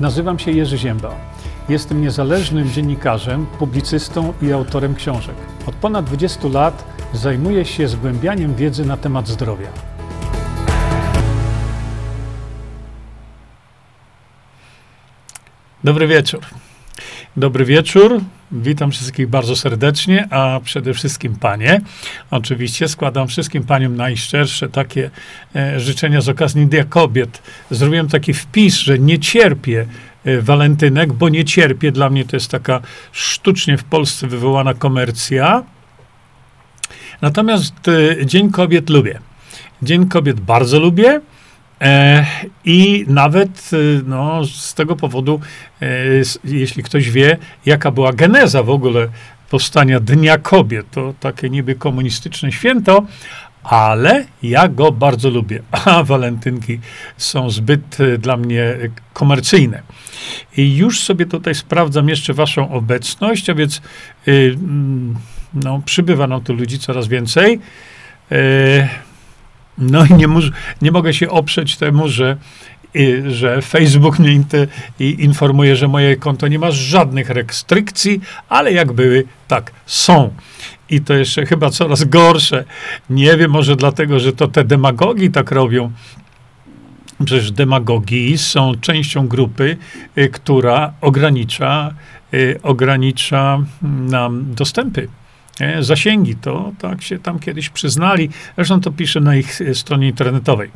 Nazywam się Jerzy Ziemba. Jestem niezależnym dziennikarzem, publicystą i autorem książek. Od ponad 20 lat zajmuję się zgłębianiem wiedzy na temat zdrowia. Dobry wieczór. Dobry wieczór. Witam wszystkich bardzo serdecznie, a przede wszystkim panie. Oczywiście składam wszystkim paniom najszczersze takie e, życzenia z okazji Dnia Kobiet. Zrobiłem taki wpis, że nie cierpię e, walentynek, bo nie cierpię. Dla mnie to jest taka sztucznie w Polsce wywołana komercja. Natomiast e, Dzień Kobiet lubię. Dzień Kobiet bardzo lubię. E, I nawet e, no, z tego powodu, e, jeśli ktoś wie, jaka była geneza w ogóle powstania Dnia Kobiet, to takie niby komunistyczne święto, ale ja go bardzo lubię, a walentynki są zbyt dla mnie komercyjne. I już sobie tutaj sprawdzam jeszcze waszą obecność, a więc no, przybywa nam tu ludzi coraz więcej. No i nie, nie mogę się oprzeć temu, że, że Facebook mnie informuje, że moje konto nie ma żadnych restrykcji, ale jak były, tak są. I to jeszcze chyba coraz gorsze. Nie wiem, może dlatego, że to te demagogi tak robią. Przecież demagogi są częścią grupy, y, która ogranicza, y, ogranicza nam dostępy zasięgi. To tak się tam kiedyś przyznali. Zresztą to pisze na ich e, stronie internetowej.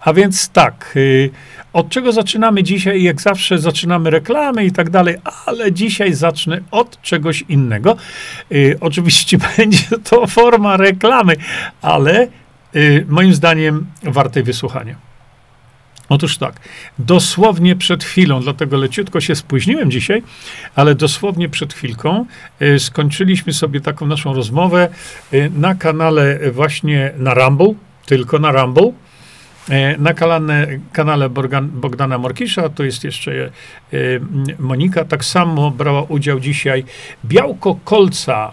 A więc tak, y, od czego zaczynamy dzisiaj? Jak zawsze zaczynamy reklamy i tak dalej, ale dzisiaj zacznę od czegoś innego. Y, oczywiście będzie to forma reklamy, ale y, moim zdaniem wartej wysłuchania. Otóż tak, dosłownie przed chwilą, dlatego leciutko się spóźniłem dzisiaj, ale dosłownie przed chwilką y, skończyliśmy sobie taką naszą rozmowę y, na kanale właśnie na Rumble, tylko na Rumble. Y, na kanale, kanale Bogdana Morkisza, to jest jeszcze Monika, tak samo brała udział dzisiaj Białko Kolca,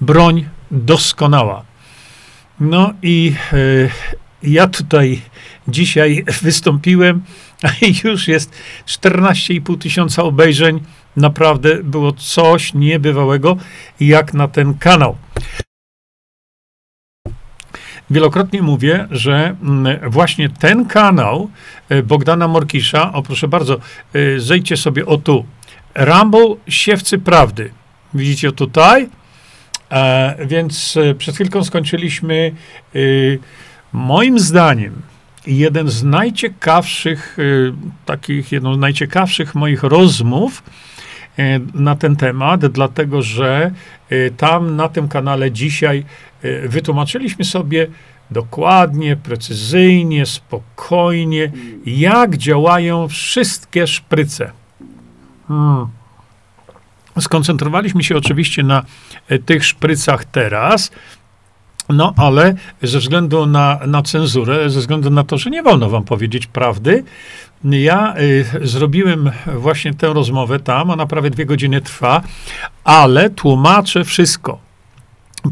broń doskonała. No i ja tutaj dzisiaj wystąpiłem, a już jest 14,5 tysiąca obejrzeń. Naprawdę było coś niebywałego, jak na ten kanał. Wielokrotnie mówię, że mm, właśnie ten kanał e, Bogdana Morkisza, o proszę bardzo, e, zejdźcie sobie o tu. Rumble Siewcy Prawdy. Widzicie tutaj? E, więc e, przed chwilką skończyliśmy, e, moim zdaniem, jeden z najciekawszych, y, takich, jedną z najciekawszych moich rozmów y, na ten temat, dlatego że y, tam na tym kanale dzisiaj wytłumaczyliśmy sobie dokładnie, precyzyjnie, spokojnie, jak działają wszystkie szpryce. Hmm. Skoncentrowaliśmy się oczywiście na tych szprycach teraz, no, ale ze względu na, na cenzurę, ze względu na to, że nie wolno wam powiedzieć prawdy, ja y, zrobiłem właśnie tę rozmowę tam, ona prawie dwie godziny trwa, ale tłumaczę wszystko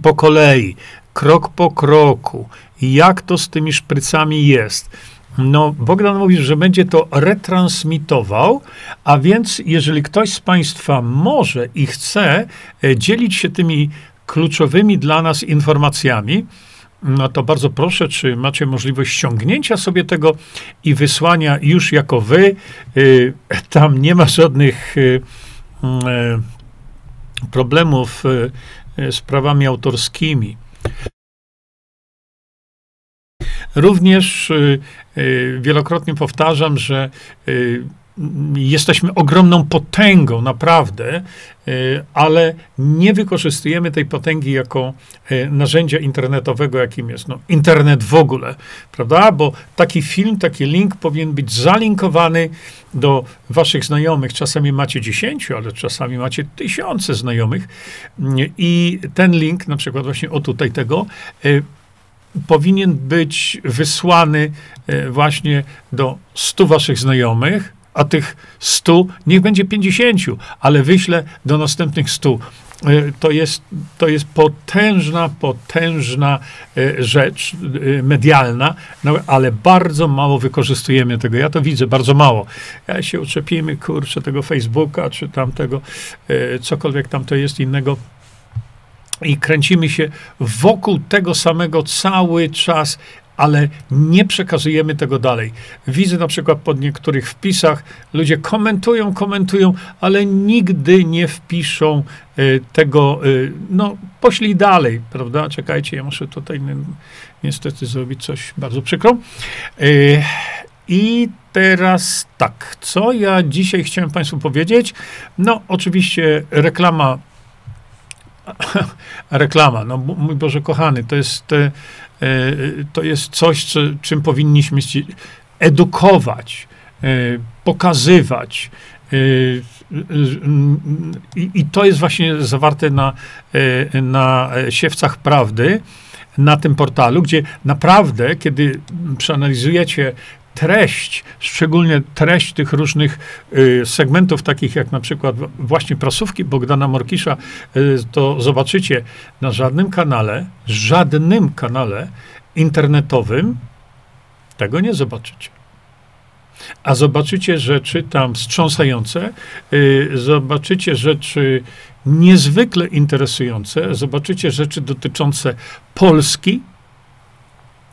po kolei, krok po kroku, jak to z tymi szprycami jest. No, Bogdan mówi, że będzie to retransmitował, a więc jeżeli ktoś z Państwa może i chce e, dzielić się tymi kluczowymi dla nas informacjami, no to bardzo proszę, czy macie możliwość ściągnięcia sobie tego i wysłania już jako wy. Y, tam nie ma żadnych y, y, problemów z prawami autorskimi. Również wielokrotnie powtarzam, że jesteśmy ogromną potęgą, naprawdę, y, ale nie wykorzystujemy tej potęgi jako y, narzędzia internetowego, jakim jest no, internet w ogóle, prawda? Bo taki film, taki link powinien być zalinkowany do waszych znajomych. Czasami macie dziesięciu, ale czasami macie tysiące znajomych i ten link, na przykład właśnie o tutaj tego, y, powinien być wysłany właśnie do stu waszych znajomych, a tych 100 niech będzie 50, ale wyślę do następnych 100. to jest, to jest potężna, potężna rzecz medialna, no, ale bardzo mało wykorzystujemy tego. Ja to widzę, bardzo mało. Ja się uczepimy, kurczę, tego Facebooka, czy tamtego, cokolwiek tam to jest innego i kręcimy się wokół tego samego cały czas, ale nie przekazujemy tego dalej. Widzę na przykład pod niektórych wpisach, ludzie komentują, komentują, ale nigdy nie wpiszą y, tego, y, no, poślij dalej, prawda? Czekajcie, ja muszę tutaj niestety zrobić coś bardzo przykro. Y, I teraz tak, co ja dzisiaj chciałem Państwu powiedzieć? No, oczywiście reklama reklama. No mój Boże kochany, to jest, to jest coś, co, czym powinniśmy edukować, e, pokazywać. E, I, I, to jest właśnie zawarte na, na siewcach prawdy, na tym portalu, gdzie naprawdę, kiedy przeanalizujecie treść, szczególnie treść tych różnych y, segmentów, takich jak na przykład właśnie prasówki Bogdana Morkisza, y, to zobaczycie na żadnym kanale, żadnym kanale internetowym tego nie zobaczycie. A zobaczycie rzeczy tam wstrząsające, y, zobaczycie rzeczy niezwykle interesujące, zobaczycie rzeczy dotyczące Polski,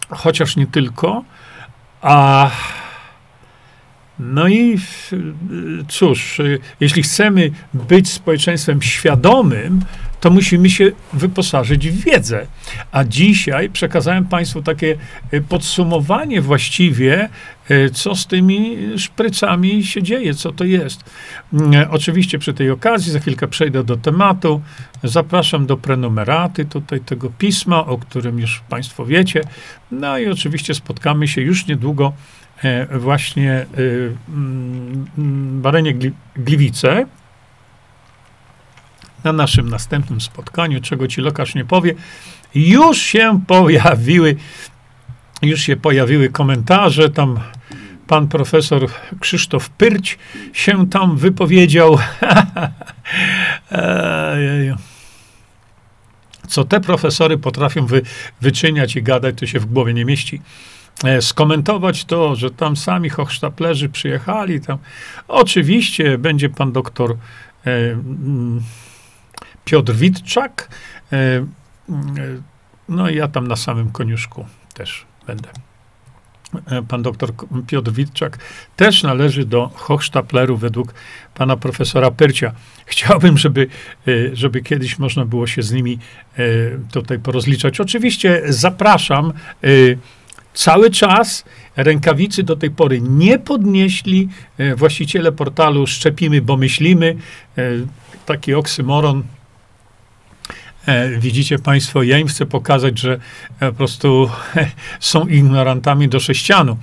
chociaż nie tylko, a no i cóż, jeśli chcemy być społeczeństwem świadomym, to musimy się wyposażyć w wiedzę. A dzisiaj przekazałem Państwu takie e, podsumowanie właściwie, e, co z tymi szprycami się dzieje, co to jest. Mm, e, oczywiście przy tej okazji, za chwilkę przejdę do tematu. Zapraszam do prenumeraty tutaj tego pisma, o którym już Państwo wiecie. No i oczywiście spotkamy się już niedługo właśnie w Arenie Gliwice, na naszym następnym spotkaniu, czego ci lokarz nie powie, już się pojawiły, już się pojawiły komentarze, tam pan profesor Krzysztof Pyrć się tam wypowiedział. Co te profesory potrafią wy, wyczyniać i gadać, to się w głowie nie mieści e, skomentować to, że tam sami hochsztaplerzy przyjechali tam. Oczywiście będzie pan doktor e, mm, Piotr Witczak. E, e, no i ja tam na samym koniuszku też będę. E, pan doktor Piotr Witczak też należy do Hochstapleru według pana profesora Pyrcia. Chciałbym, żeby, żeby kiedyś można było się z nimi tutaj porozliczać. Oczywiście zapraszam cały czas. Rękawicy do tej pory nie podnieśli. Właściciele portalu Szczepimy, bo myślimy. Taki oksymoron widzicie Państwo, ja im chcę pokazać, że e, po prostu są ignorantami do sześcianu,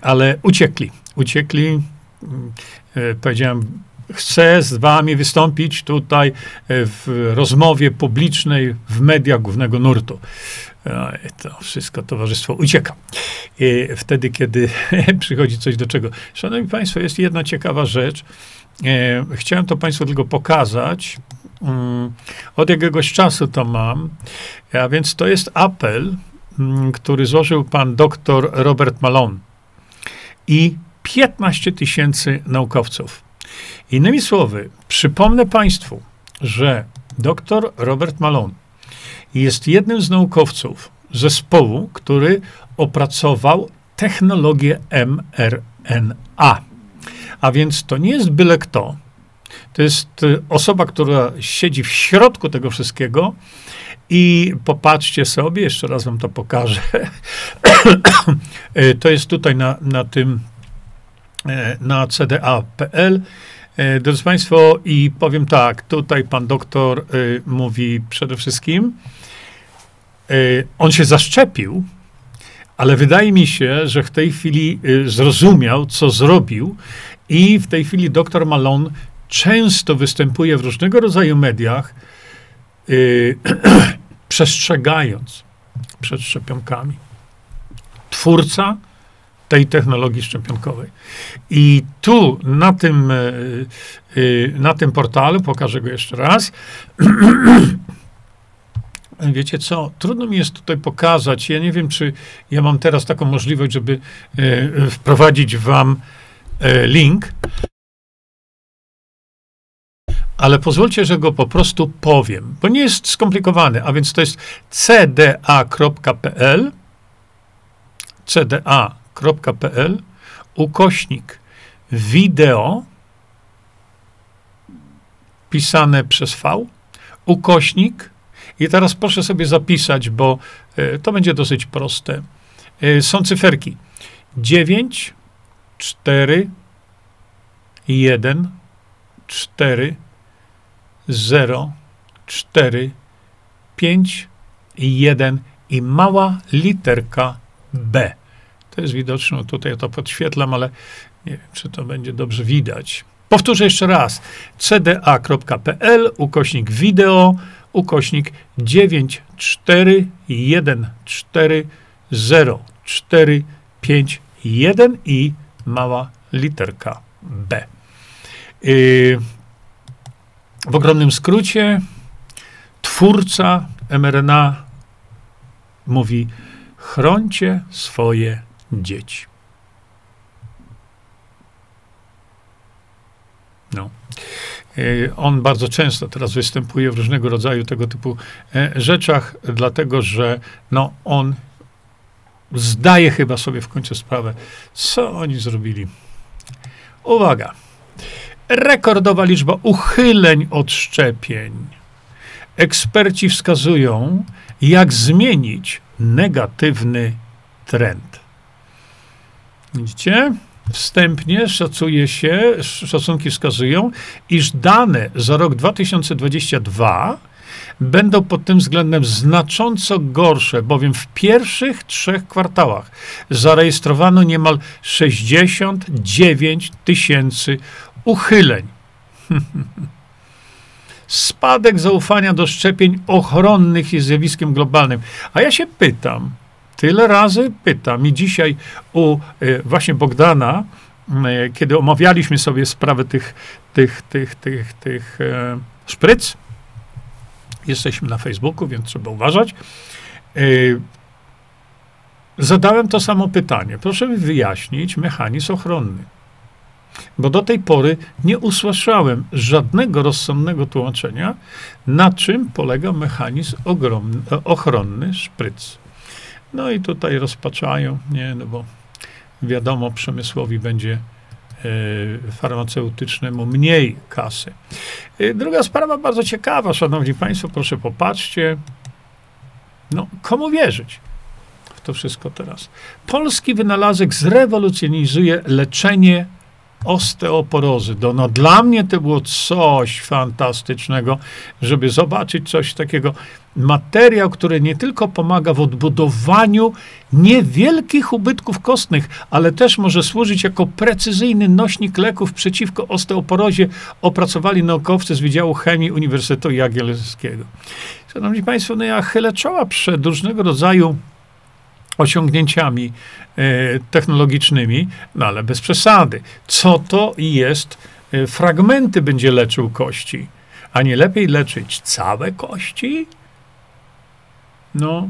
ale uciekli. Uciekli. Mm, e, powiedziałem, chcę z wami wystąpić tutaj w rozmowie publicznej w mediach głównego nurtu. To wszystko towarzystwo ucieka. I wtedy, kiedy przychodzi coś do czego. Szanowni Państwo, jest jedna ciekawa rzecz. Chciałem to Państwu tylko pokazać, Mm, od jakiegoś czasu to mam, a więc to jest apel, mm, który złożył pan doktor Robert Malone i 15 tysięcy naukowców. Innymi słowy, przypomnę państwu, że doktor Robert Malone jest jednym z naukowców zespołu, który opracował technologię mRNA. A więc to nie jest byle kto, to jest y, osoba, która siedzi w środku tego wszystkiego i popatrzcie sobie, jeszcze raz wam to pokażę. Y, to jest tutaj na, na tym, e, na cda.pl. Drodzy Państwo, i powiem tak, tutaj pan doktor y, mówi przede wszystkim, on się zaszczepił, ale wydaje mi się, że w tej chwili zrozumiał, co zrobił i w tej chwili doktor Malone często występuje w różnego rodzaju mediach, yy, przestrzegając przed szczepionkami. Twórca tej technologii szczepionkowej. I tu na tym, na tym portalu, pokażę go jeszcze raz. Wiecie co, trudno mi jest tutaj pokazać. Ja nie wiem, czy ja mam teraz taką możliwość, żeby e, wprowadzić wam link. Ale pozwólcie, że go po prostu powiem, bo nie jest skomplikowany, a więc to jest cda.pl cda.pl ukośnik wideo pisane przez V, ukośnik i teraz proszę sobie zapisać, bo y, to będzie dosyć proste. Y, są cyferki 9, 4, 1, 4, 0, 4, 5, 1 i mała literka B. To jest widoczne, tutaj ja to podświetlam, ale nie wiem, czy to będzie dobrze widać. Powtórzę jeszcze raz. cda.pl, ukośnik wideo, ukośnik 9414045 i mała literka B. Yy, w ogromnym skrócie, twórca mRNA mówi: chroncie swoje dzieci. No. E, on bardzo często teraz występuje w różnego rodzaju tego typu e, rzeczach, dlatego że no, on zdaje chyba sobie w końcu sprawę, co oni zrobili. Uwaga. Rekordowa liczba uchyleń od szczepień. Eksperci wskazują, jak zmienić negatywny trend. Widzicie? Wstępnie szacuje się, szacunki wskazują, iż dane za rok 2022 będą pod tym względem znacząco gorsze, bowiem w pierwszych trzech kwartałach zarejestrowano niemal 69 tysięcy uchyleń. Spadek zaufania do szczepień ochronnych jest zjawiskiem globalnym. A ja się pytam, Tyle razy pytam i dzisiaj u e, właśnie Bogdana, e, kiedy omawialiśmy sobie sprawę tych, tych, tych, tych, tych e, szpryc, jesteśmy na Facebooku, więc trzeba uważać, zadałem to samo pytanie. Proszę mi wyjaśnić mechanizm ochronny. Bo do tej pory nie usłyszałem żadnego rozsądnego tłumaczenia, na czym polega mechanizm ogromny, ochronny szpryc. No i tutaj rozpaczają, nie, no bo wiadomo, przemysłowi będzie e, farmaceutycznemu mniej kasy. E, druga sprawa bardzo ciekawa, szanowni państwo, proszę popatrzcie. No, komu wierzyć w to wszystko teraz? Polski wynalazek zrewolucjonizuje leczenie osteoporozy. Do, no, dla mnie to było coś fantastycznego, żeby zobaczyć coś takiego. Materiał, który nie tylko pomaga w odbudowaniu niewielkich ubytków kostnych, ale też może służyć jako precyzyjny nośnik leków przeciwko osteoporozie, opracowali naukowcy z Wydziału Chemii Uniwersytetu Jagiellońskiego. Szanowni Państwo, no ja chylę czoła przed różnego rodzaju osiągnięciami e, technologicznymi, no ale bez przesady. Co to jest? E, fragmenty będzie leczył kości, a nie lepiej leczyć całe kości? No,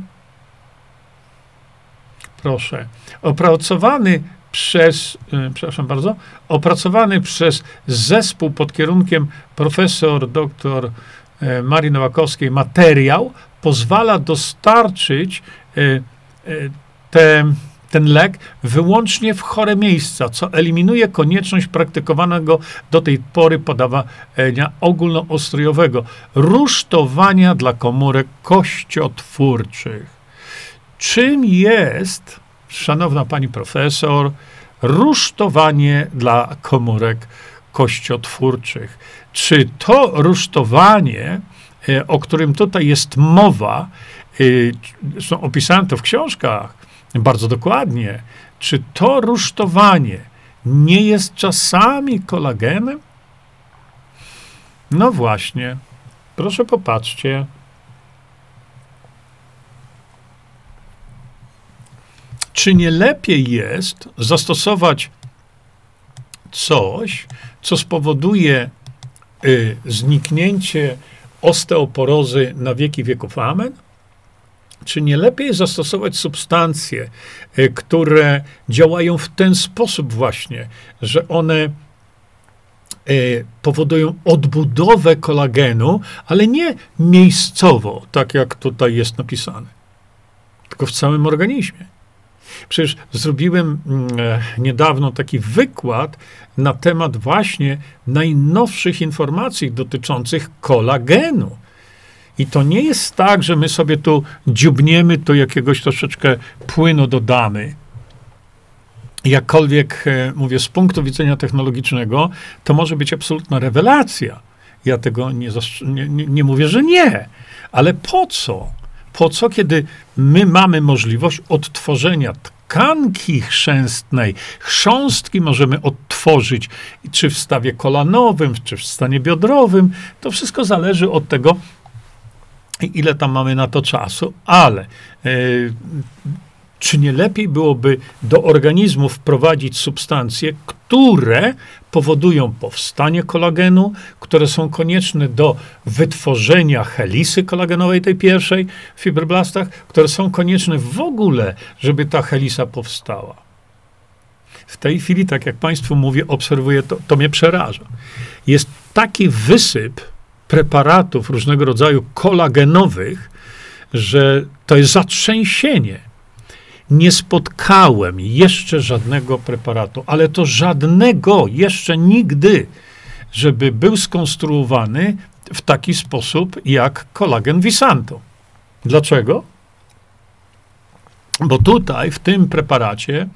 proszę. Opracowany przez, e, przepraszam bardzo, opracowany przez zespół pod kierunkiem profesor dr Marii Nowakowskiej materiał pozwala dostarczyć te, ten lek wyłącznie w chore miejsca, co eliminuje konieczność praktykowanego do tej pory podawania ogólnoustrojowego rusztowania dla komórek kościotwórczych. Czym jest, szanowna pani profesor, rusztowanie dla komórek kościotwórczych? Czy to rusztowanie, e, o którym tutaj jest mowa, zresztą opisałem to w książkach bardzo dokładnie, czy to rusztowanie nie jest czasami kolagenem? No właśnie, proszę popatrzcie. czy nie lepiej jest zastosować coś, co spowoduje y, zniknięcie osteoporozy na wieki wieków? Amen? Czy nie lepiej zastosować substancje, y, które działają w ten sposób właśnie, że one y, powodują odbudowę kolagenu, ale nie miejscowo, tak jak tutaj jest napisane, tylko w całym organizmie. Przecież zrobiłem mm, e, niedawno taki wykład na temat właśnie najnowszych informacji dotyczących kolagenu. I to nie jest tak, że my sobie tu dziubniemy, to jakiegoś troszeczkę płynu dodamy. Jakkolwiek, e, mówię, z punktu widzenia technologicznego, to może być absolutna rewelacja. Ja tego nie, nie, nie mówię, że nie. Ale po co? Po co, kiedy my mamy możliwość odtworzenia tkanki chrzęstnej, chrząstki możemy odtworzyć, czy w stawie kolanowym, czy w stanie biodrowym, to wszystko zależy od tego, ile tam mamy na to czasu, ale yy, czy nie lepiej byłoby do organizmu wprowadzić substancje, które powodują powstanie kolagenu, które są konieczne do wytworzenia helisy kolagenowej, tej pierwszej w fibroblastach, które są konieczne w ogóle, żeby ta helisa powstała. W tej chwili, tak jak Państwu mówię, obserwuję to, to mnie przeraża. Jest taki wysyp preparatów różnego rodzaju kolagenowych, że to jest zatrzęsienie nie spotkałem jeszcze żadnego preparatu, ale to żadnego jeszcze nigdy, żeby był skonstruowany w taki sposób jak kolagen Visanto. Dlaczego? Bo tutaj, w tym preparacie,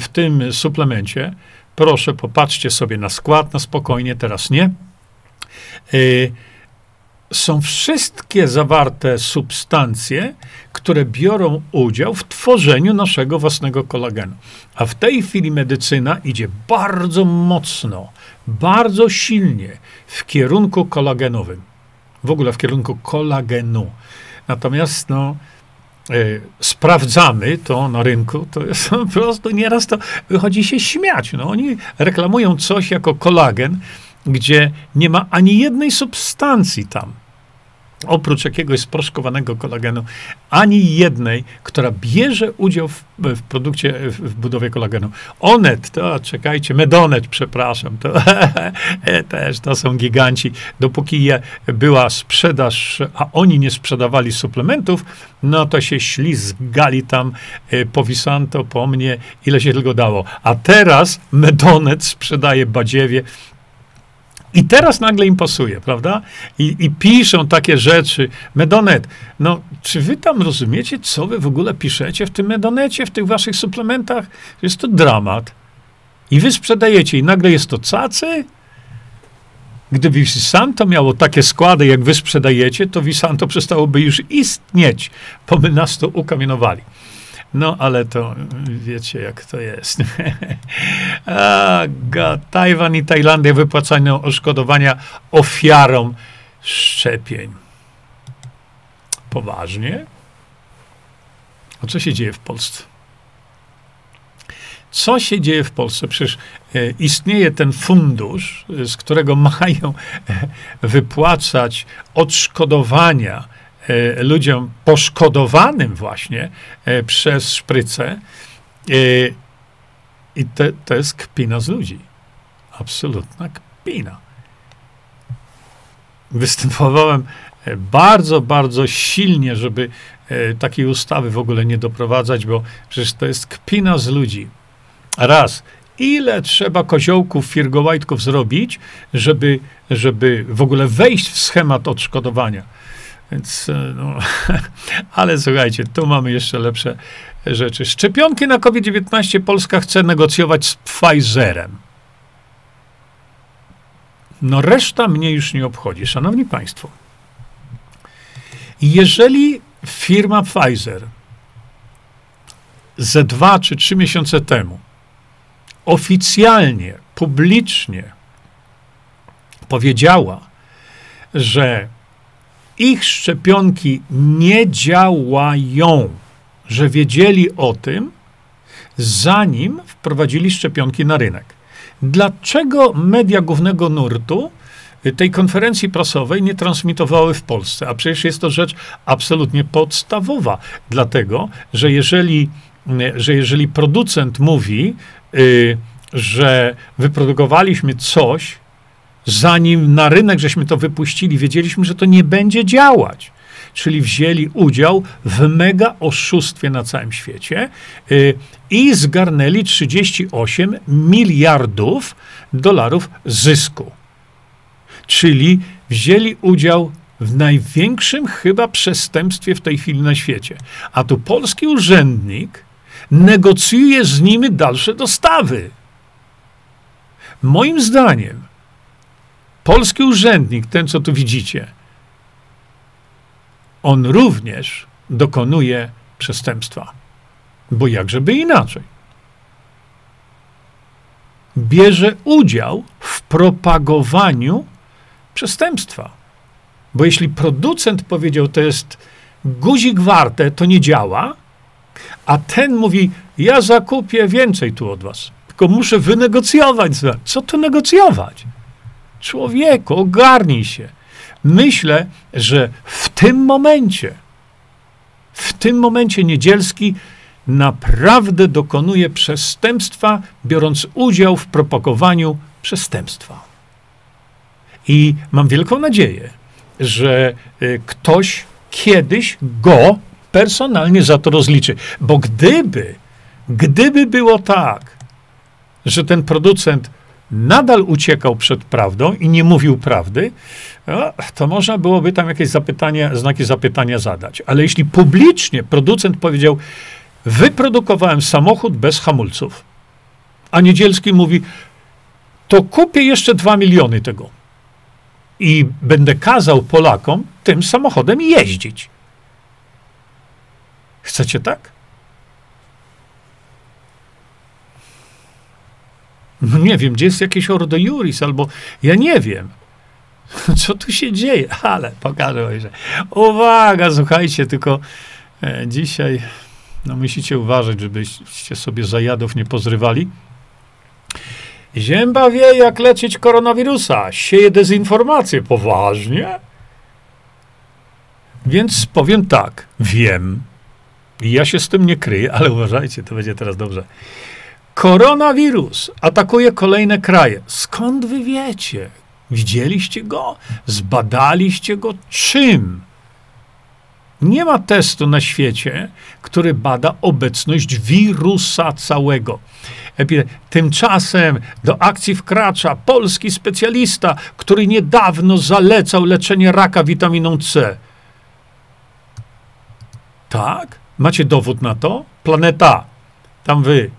w tym suplemencie, proszę popatrzcie sobie na skład, na spokojnie, teraz nie. Yy, są wszystkie zawarte substancje, które biorą udział w tworzeniu naszego własnego kolagenu. A w tej chwili medycyna idzie bardzo mocno, bardzo silnie w kierunku kolagenowym. W ogóle w kierunku kolagenu. Natomiast no, y, sprawdzamy to na rynku, to jest po prostu nieraz to wychodzi się śmiać. No, oni reklamują coś jako kolagen, gdzie nie ma ani jednej substancji tam, oprócz jakiegoś sproszkowanego kolagenu, ani jednej, która bierze udział w, w produkcie, w, w, budowie kolagenu. Onet, to czekajcie, Medonet, przepraszam, to też to są giganci. Dopóki je, była sprzedaż, a oni nie sprzedawali suplementów, no to się ślizgali tam e, po Visanto, po mnie, ile się tylko dało. A teraz Medonet sprzedaje badziewie i teraz nagle im pasuje, prawda? I, I, piszą takie rzeczy. Medonet, no, czy wy tam rozumiecie, co wy w ogóle piszecie w tym Medonecie, w tych waszych suplementach? Jest to dramat. I wy sprzedajecie i nagle jest to cacy? Gdyby Visanto miało takie składy, jak wy sprzedajecie, to Visanto przestałoby już istnieć, bo by nas to ukamienowali. No, ale to wiecie, jak to jest. A, Tajwan i Tajlandia wypłacają odszkodowania ofiarom szczepień. Poważnie? A co się dzieje w Polsce? Co się dzieje w Polsce? Przecież e, istnieje ten fundusz, z którego mają wypłacać odszkodowania ludziom poszkodowanym właśnie e, przez szprycę. E, I to, to jest kpina z ludzi. Absolutna kpina. Występowałem bardzo, bardzo silnie, żeby takiej ustawy w ogóle nie doprowadzać, bo przecież to jest kpina z ludzi. Raz, ile trzeba koziołków, firgołajtków zrobić, żeby, żeby w ogóle wejść w schemat odszkodowania. Więc, e, no, ale słuchajcie, tu mamy jeszcze lepsze rzeczy. Szczepionki na COVID-19 Polska chce negocjować z Pfizerem. No reszta mnie już nie obchodzi, szanowni państwo. Jeżeli firma Pfizer ze dwa czy trzy miesiące temu oficjalnie, publicznie powiedziała, że ich szczepionki nie działają, że wiedzieli o tym, zanim wprowadzili szczepionki na rynek. Dlaczego media głównego nurtu tej konferencji prasowej nie transmitowały w Polsce? A przecież jest to rzecz absolutnie podstawowa, dlatego że jeżeli, że jeżeli producent mówi, y, że wyprodukowaliśmy coś, zanim na rynek żeśmy to wypuścili, wiedzieliśmy, że to nie będzie działać. Czyli wzięli udział w mega oszustwie na całym świecie yy, i zgarnęli 38 miliardów dolarów zysku. Czyli wzięli udział w największym chyba przestępstwie w tej chwili na świecie. A tu polski urzędnik negocjuje z nimi dalsze dostawy. Moim zdaniem, polski urzędnik, ten co tu widzicie, on również dokonuje przestępstwa. Bo jakżeby inaczej. Bierze udział w propagowaniu przestępstwa. Bo jeśli producent powiedział, to jest guzik warte, to nie działa, a ten mówi, ja zakupię więcej tu od was, tylko muszę wynegocjować. Co tu negocjować? Człowieku, ogarnij się. Myślę, że w tym momencie, w tym momencie Niedzielski naprawdę dokonuje przestępstwa, biorąc udział w propagowaniu przestępstwa. I mam wielką nadzieję, że y, ktoś kiedyś go personalnie za to rozliczy. Bo gdyby, gdyby było tak, że ten producent nadal uciekał przed prawdą i nie mówił prawdy, to można byłoby tam jakieś zapytania, znaki zapytania zadać. Ale jeśli publicznie producent powiedział, wyprodukowałem samochód bez hamulców, a Niedzielski mówi, to kupię jeszcze dwa miliony tego i będę kazał Polakom tym samochodem jeździć. Chcecie tak? No nie wiem, gdzie jest jakieś Ordo Juris, albo ja nie wiem. Co tu się dzieje? Ale pokażę że Uwaga, słuchajcie, tylko e, dzisiaj no musicie uważać, żebyście sobie zajadów nie pozrywali. Zięba wie, jak leczyć koronawirusa. Sieje dezinformację. Poważnie? Więc powiem tak. Wiem. I ja się z tym nie kryję, ale uważajcie, to będzie teraz dobrze. Koronawirus atakuje kolejne kraje. Skąd wy wiecie? Widzieliście go? Zbadaliście go? Czym? Nie ma testu na świecie, który bada obecność wirusa całego. Tymczasem do akcji wkracza polski specjalista, który niedawno zalecał leczenie raka witaminą C. Tak? Macie dowód na to? Planeta. Tam wy,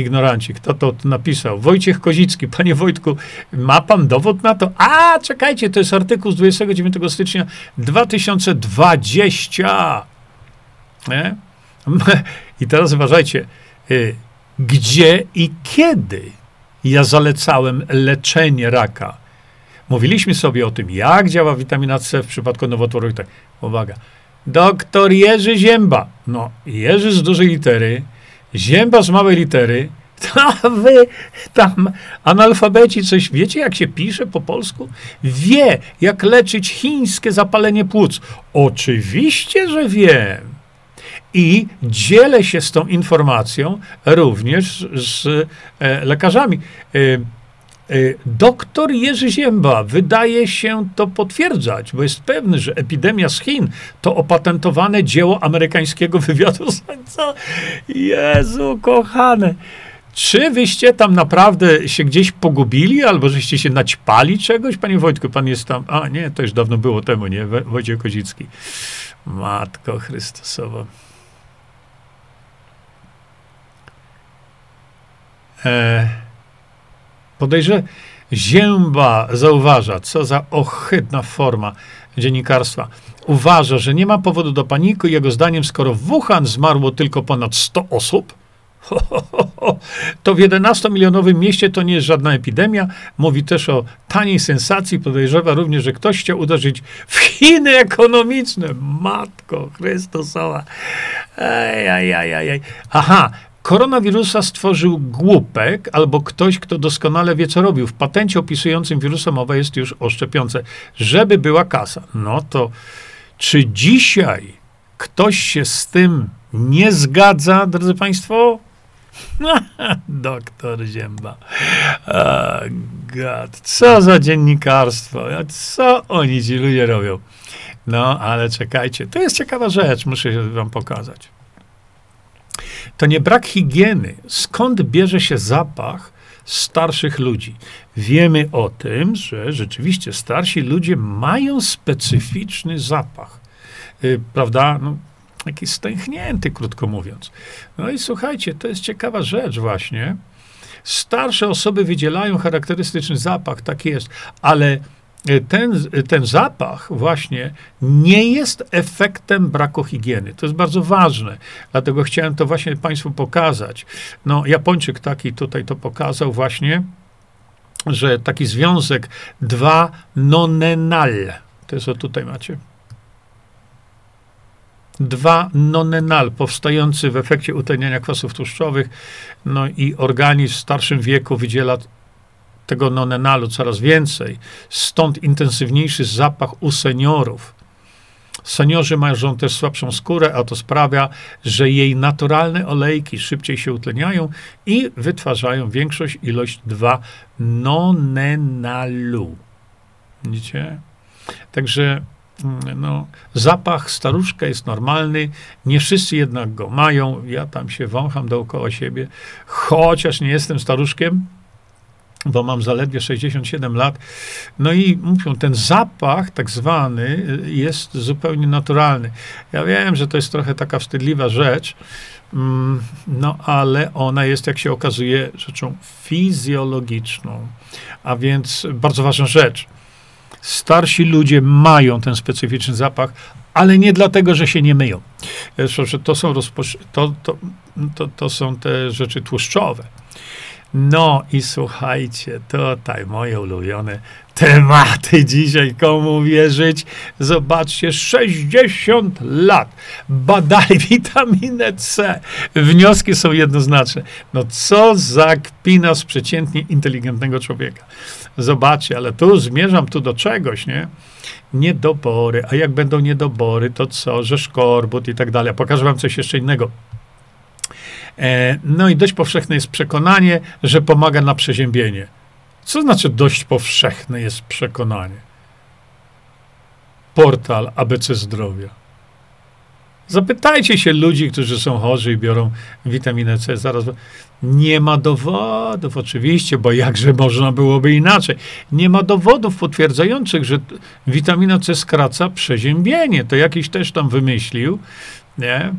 ignoranci. Kto to napisał? Wojciech Kozicki. Panie Wojtku, ma pan dowód na to? A, czekajcie, to jest artykuł z 29 stycznia 2020. Nie? I teraz uważajcie. Y, gdzie i kiedy ja zalecałem leczenie raka? Mówiliśmy sobie o tym, jak działa witamina C w przypadku nowotworów. Tak, uwaga. Doktor Jerzy Zięba. No, Jerzy z dużej litery, Zięba z małej litery. To wy tam analfabeci coś wiecie, jak się pisze po polsku? Wie, jak leczyć chińskie zapalenie płuc. Oczywiście, że wiem. I dzielę się z tą informacją również z e, lekarzami. E, doktor Jerzy Zięba wydaje się to potwierdzać, bo jest pewny, że epidemia z Chin to opatentowane dzieło amerykańskiego wywiadu. Co? Jezu, kochane. Czy wyście tam naprawdę się gdzieś pogubili, albo żeście się naćpali czegoś? Panie Wojtku, pan jest tam. A nie, to już dawno było temu, nie? Wojciech Kozicki. Matko Chrystusowa. E, Podejrzewam, Zięba zauważa, co za ohydna forma dziennikarstwa. Uważa, że nie ma powodu do paniki. Jego zdaniem, skoro w Wuhan zmarło tylko ponad 100 osób, to w 11-milionowym mieście to nie jest żadna epidemia. Mówi też o taniej sensacji. Podejrzewa również, że ktoś chciał uderzyć w Chiny ekonomiczne. Matko Chrystusowa. Ej, ej, ej, ej. Aha, Koronawirusa stworzył głupek albo ktoś, kto doskonale wie, co robił. W patencie opisującym wirusa mowa jest już o szczepionce, żeby była kasa. No to czy dzisiaj ktoś się z tym nie zgadza, drodzy Państwo? Doktor Zięba. Oh, God. Co za dziennikarstwo. Co oni ci ludzie robią? No, ale czekajcie. To jest ciekawa rzecz, muszę wam pokazać. To nie brak higieny. Skąd bierze się zapach starszych ludzi? Wiemy o tym, że rzeczywiście starsi ludzie mają specyficzny zapach. Yy, prawda? No, jakiś stęchnięty, krótko mówiąc. No i słuchajcie, to jest ciekawa rzecz właśnie. Starsze osoby wydzielają charakterystyczny zapach, tak jest, ale ten, ten zapach właśnie nie jest efektem braku higieny. To jest bardzo ważne. Dlatego chciałem to właśnie Państwu pokazać. No, Japończyk taki tutaj to pokazał właśnie, że taki związek 2 nonenal. To jest o tutaj macie. 2 nonenal, powstający w efekcie utleniania kwasów tłuszczowych, no i organizm w starszym wieku wydziela tego nonenalu coraz więcej. Stąd intensywniejszy zapach u seniorów. Seniorzy mają też słabszą skórę, a to sprawia, że jej naturalne olejki szybciej się utleniają i wytwarzają większość ilość 2 nonenalu. Widzicie? Także Mm, no, zapach staruszka jest normalny, nie wszyscy jednak go mają. Ja tam się wącham dookoła siebie, chociaż nie jestem staruszkiem, bo mam zaledwie 67 lat. No i mówią, ten zapach tak zwany jest zupełnie naturalny. Ja wiem, że to jest trochę taka wstydliwa rzecz, mm, no ale ona jest, jak się okazuje, rzeczą fizjologiczną. A więc bardzo ważna rzecz starsi ludzie mają ten specyficzny zapach, ale nie dlatego, że się nie myją. To to, to, to, to są te rzeczy tłuszczowe. No i słuchajcie, tutaj moje ulubione tematy dzisiaj, komu wierzyć? Zobaczcie, 60 lat badali witaminę C. Wnioski są jednoznaczne. No co za kpina z przeciętnie inteligentnego człowieka. Zobaczcie, ale tu zmierzam tu do czegoś, nie? Niedobory. A jak będą niedobory, to co? Że szkorbut i tak dalej. Pokażę wam coś jeszcze innego. E, no i dość powszechne jest przekonanie, że pomaga na przeziębienie. Co znaczy dość powszechne jest przekonanie? Portal ABC Zdrowia. Zapytajcie się ludzi, którzy są chorzy i biorą witaminę C. Zaraz. Nie ma dowodów, oczywiście, bo jakże można byłoby inaczej. Nie ma dowodów potwierdzających, że witamina C skraca przeziębienie. To jakiś też tam wymyślił, nie?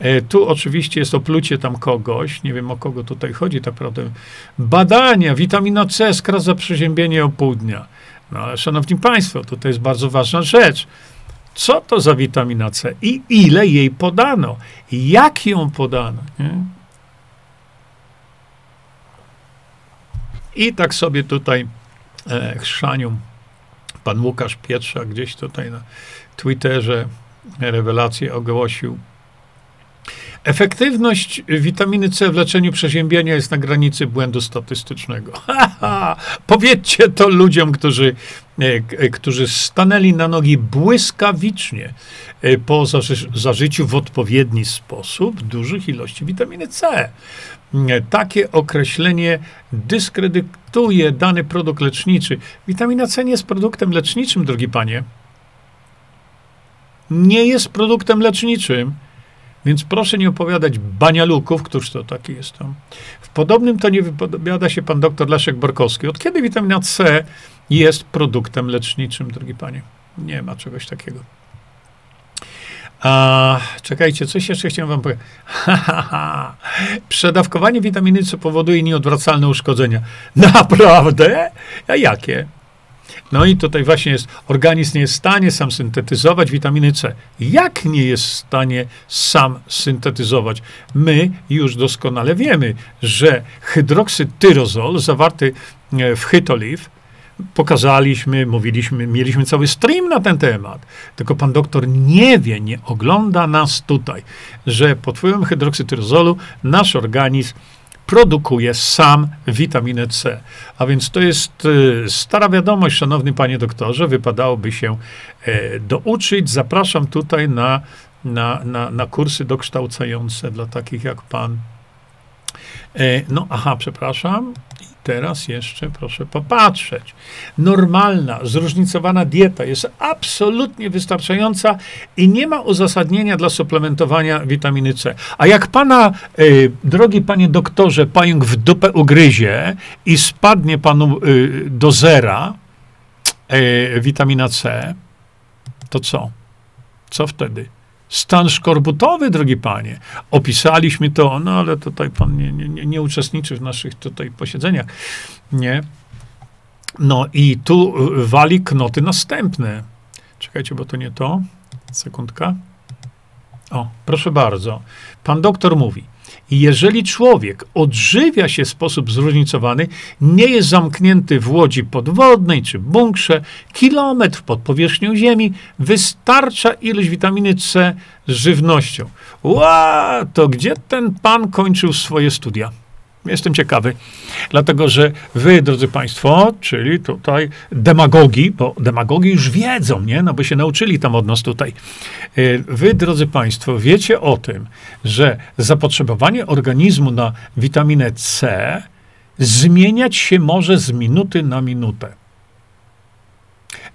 E, tu oczywiście jest oplucie tam kogoś, nie wiem o kogo tutaj chodzi tak naprawdę. Badania, witamina C skraca przeziębienie o pół dnia. No ale szanowni państwo, tutaj jest bardzo ważna rzecz. Co to za witamina C i ile jej podano? Jak ją podano? Nie? I tak sobie tutaj e, pan Łukasz Pietrza gdzieś tutaj na Twitterze rewelację ogłosił. Efektywność witaminy C w leczeniu przeziębienia jest na granicy błędu statystycznego. Powiedzcie to ludziom, którzy, e, e, którzy stanęli na nogi błyskawicznie e, po zaży zażyciu w odpowiedni sposób dużych ilości witaminy C. Takie określenie dyskredytuje dany produkt leczniczy. Witamina C nie jest produktem leczniczym, drogi panie. Nie jest produktem leczniczym. Więc proszę nie opowiadać banialuków, któż to taki jest tam. W podobnym to nie wypowiada się pan doktor Leszek Borkowski. Od kiedy witamina C jest produktem leczniczym, drogi panie? Nie ma czegoś takiego. A, czekajcie, coś jeszcze chciałem wam powiedzieć. Przedawkowanie witaminy C powoduje nieodwracalne uszkodzenia. Naprawdę? A jakie? No i tutaj właśnie jest, organizm nie jest w stanie sam syntetyzować witaminy C. Jak nie jest w stanie sam syntetyzować? My już doskonale wiemy, że hydroksytyrozol zawarty e, w hytoliv pokazaliśmy, mówiliśmy, mieliśmy cały stream na ten temat. Tylko pan doktor nie wie, nie ogląda nas tutaj, że pod wpływem hydroksytyrozolu nasz organizm produkuje sam witaminę C. A więc to jest y, stara wiadomość, szanowny panie doktorze, wypadałoby się e, douczyć. Zapraszam tutaj na, na, na, na kursy dokształcające dla takich jak pan. E, no, aha, przepraszam. Teraz jeszcze proszę popatrzeć. Normalna, zróżnicowana dieta jest absolutnie wystarczająca i nie ma uzasadnienia dla suplementowania witaminy C. A jak pana, y, drogi panie doktorze, pająk w dupę ugryzie i spadnie panu y, do zera y, witamina C, to co? Co wtedy? Stan szkorbutowy, drogi panie. Opisaliśmy to, no ale tutaj pan nie, nie, nie uczestniczy w naszych tutaj posiedzeniach. Nie. No i tu wali knoty następne. Czekajcie, bo to nie to. Sekundka. O, proszę bardzo. Pan doktor mówi. Jeżeli człowiek odżywia się w sposób zróżnicowany, nie jest zamknięty w łodzi podwodnej czy bunkrze, kilometr pod powierzchnią Ziemi, wystarcza ilość witaminy C z żywnością. Ła, to gdzie ten pan kończył swoje studia? Jestem ciekawy, dlatego że wy, drodzy Państwo, czyli tutaj demagogi, bo demagogi już wiedzą, nie? No bo się nauczyli tam od nas tutaj. E, wy, drodzy Państwo, wiecie o tym, że zapotrzebowanie organizmu na witaminę C zmieniać się może z minuty na minutę.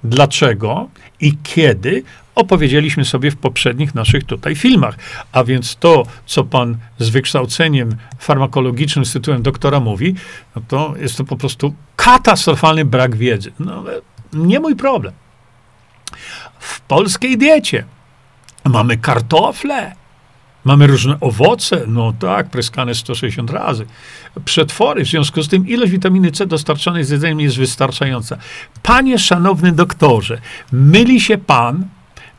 Dlaczego i kiedy opowiedzieliśmy sobie w poprzednich naszych tutaj filmach. A więc to, co pan z wykształceniem farmakologicznym z tytułem doktora mówi, no to jest to po prostu katastrofalny brak wiedzy. No, nie mój problem. W polskiej diecie mamy kartofle, Mamy różne owoce, no tak, pryskane 160 razy. Przetwory, w związku z tym ilość witaminy C dostarczanej z jedzeniem jest wystarczająca. Panie szanowny doktorze, myli się pan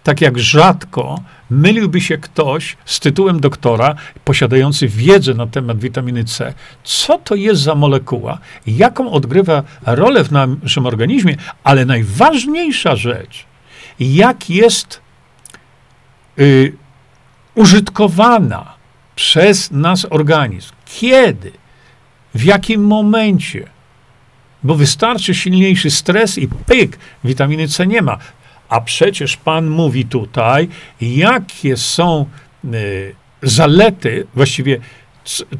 tak jak rzadko myliłby się ktoś z tytułem doktora, posiadający wiedzę na temat witaminy C, co to jest za molekuła, jaką odgrywa rolę w naszym organizmie, ale najważniejsza rzecz, jak jest y, użytkowana przez nasz organizm. Kiedy? W jakim momencie? Bo wystarczy silniejszy stres i pyk, witaminy C nie ma. A przecież Pan mówi tutaj, jakie są y, zalety, właściwie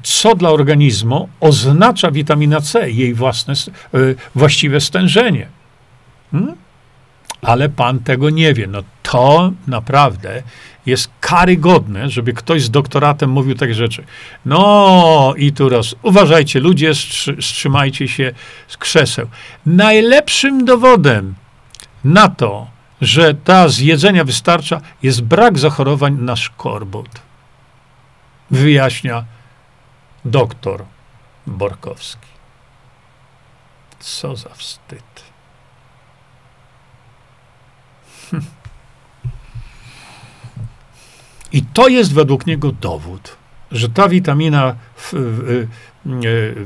co dla organizmu oznacza witamina C, jej własne, y, właściwe stężenie. Hmm? Ale Pan tego nie wie. No to naprawdę jest karygodne, żeby ktoś z doktoratem mówił takie rzeczy. No i tu raz, uważajcie, ludzie, wstrzymajcie się z krzeseł. Najlepszym dowodem na to, że ta z jedzenia wystarcza, jest brak zachorowań na szkorbut. Wyjaśnia doktor Borkowski. Co za wstyd. I to jest według niego dowód, że ta witamina w, w,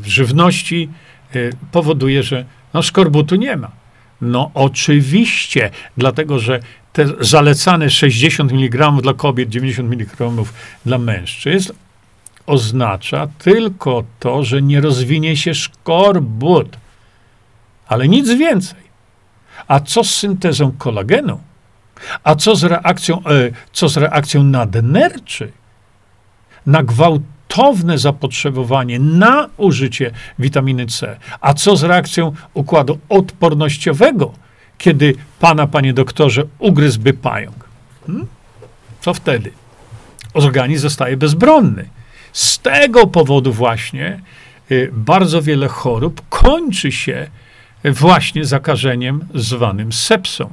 w żywności y, powoduje, że no, szkorbutu nie ma. No oczywiście, dlatego że te zalecane 60 mg dla kobiet, 90 mg dla mężczyzn oznacza tylko to, że nie rozwinie się szkorbut, ale nic więcej. A co z syntezą kolagenu? A co z reakcją, e, co z reakcją nadnerczy? Na gwałtowne zapotrzebowanie na użycie witaminy C. A co z reakcją układu odpornościowego, kiedy pana, panie doktorze, ugryzłby pająk? Hmm? Co wtedy? Organizm zostaje bezbronny. Z tego powodu właśnie y, bardzo wiele chorób kończy się właśnie zakażeniem zwanym sepsą.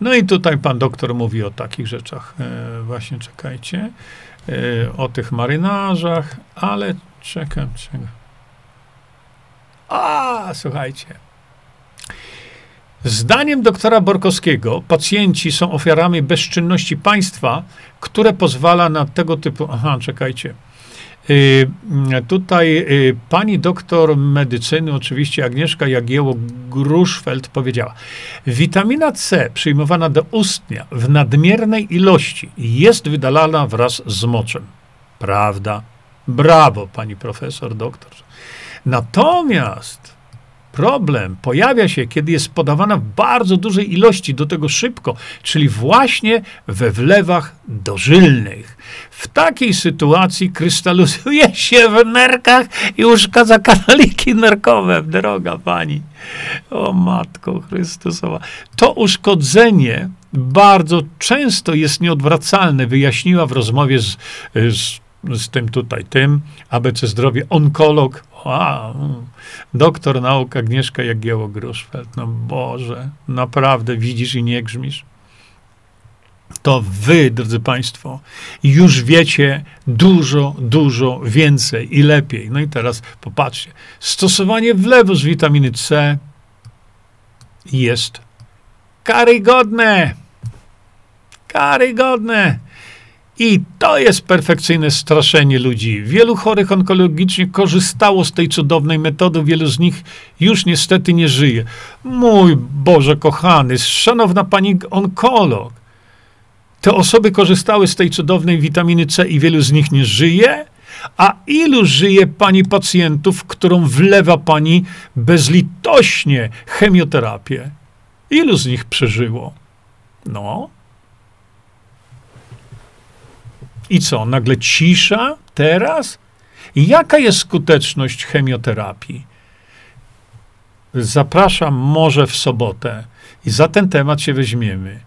No i tutaj pan doktor mówi o takich rzeczach. E, właśnie czekajcie. E, o tych marynarzach, ale czekam, czekam. A, słuchajcie. Zdaniem doktora Borkowskiego pacjenci są ofiarami bezczynności państwa, które pozwala na tego typu. Aha, czekajcie. Y, tutaj y, pani doktor medycyny, oczywiście Agnieszka Jagieło-Gruszfeld powiedziała, witamina C przyjmowana do ustnia w nadmiernej ilości jest wydalana wraz z moczem. Prawda? Brawo, pani profesor, doktor. Natomiast problem pojawia się, kiedy jest podawana w bardzo dużej ilości, do tego szybko, czyli właśnie we wlewach dożylnych. W takiej sytuacji krystalizuje się w nerkach i uszkadza kanaliki nerkowe. Droga pani, o Matko Chrystusowa. To uszkodzenie bardzo często jest nieodwracalne, wyjaśniła w rozmowie z, z z tym tutaj, tym, ABC Zdrowie, onkolog, wow, doktor nauk Agnieszka Jagieło-Gruszfeld, no Boże, naprawdę widzisz i nie grzmisz? To wy, drodzy Państwo, już wiecie dużo, dużo więcej i lepiej. No i teraz popatrzcie. Stosowanie wlewu z witaminy C jest karygodne. Karygodne. I to jest perfekcyjne straszenie ludzi. Wielu chorych onkologicznie korzystało z tej cudownej metody, wielu z nich już niestety nie żyje. Mój Boże kochany, szanowna pani onkolog, te osoby korzystały z tej cudownej witaminy C i wielu z nich nie żyje? A ilu żyje pani pacjentów, którą wlewa pani bezlitośnie chemioterapię? Ilu z nich przeżyło? No, I co, nagle cisza teraz? Jaka jest skuteczność chemioterapii? Zapraszam może w sobotę i za ten temat się weźmiemy.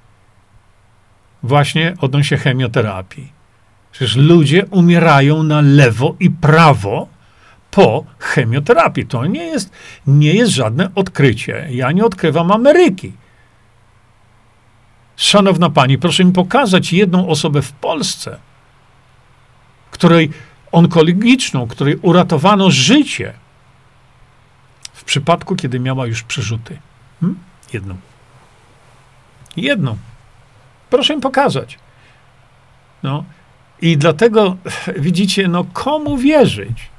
Właśnie odnośnie chemioterapii. Przecież ludzie umierają na lewo i prawo po chemioterapii. To nie jest, nie jest żadne odkrycie. Ja nie odkrywam Ameryki. Szanowna pani, proszę mi pokazać jedną osobę w Polsce, której onkologiczną, której uratowano życie w przypadku, kiedy miała już przerzuty. Hmm? Jedną. Jedną. Proszę im pokazać. No. I dlatego widzicie, no komu wierzyć?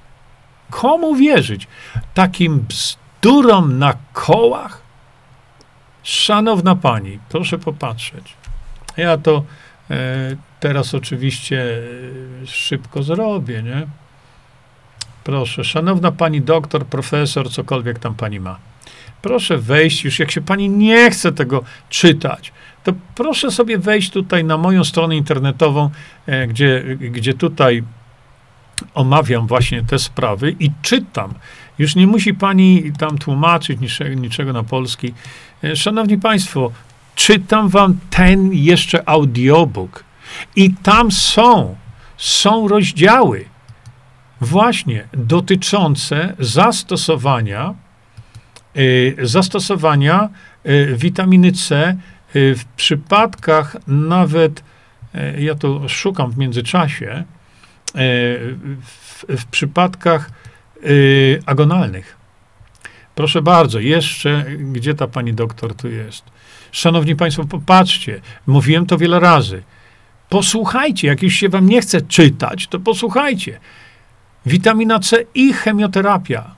Komu wierzyć? Takim bzdurom na kołach? Szanowna pani, proszę popatrzeć. Ja to Teraz oczywiście e, szybko zrobię, nie? Proszę, szanowna pani doktor, profesor, cokolwiek tam pani ma. Proszę wejść, już jak się pani nie chce tego czytać, to proszę sobie wejść tutaj na moją stronę internetową, e, gdzie, gdzie tutaj omawiam właśnie te sprawy i czytam. Już nie musi pani tam tłumaczyć niczego, niczego na polski. E, szanowni Państwo, czytam wam ten jeszcze audiobook i tam są, są rozdziały właśnie dotyczące zastosowania, y, zastosowania y, witaminy C y, w przypadkach nawet, ja to szukam w międzyczasie, w, w przypadkach agonalnych. Proszę bardzo, jeszcze, gdzie ta pani doktor tu jest? Szanowni Państwo, popatrzcie, mówiłem to wiele razy. Posłuchajcie, jak już się wam nie chce czytać, to posłuchajcie. Witamina C i chemioterapia.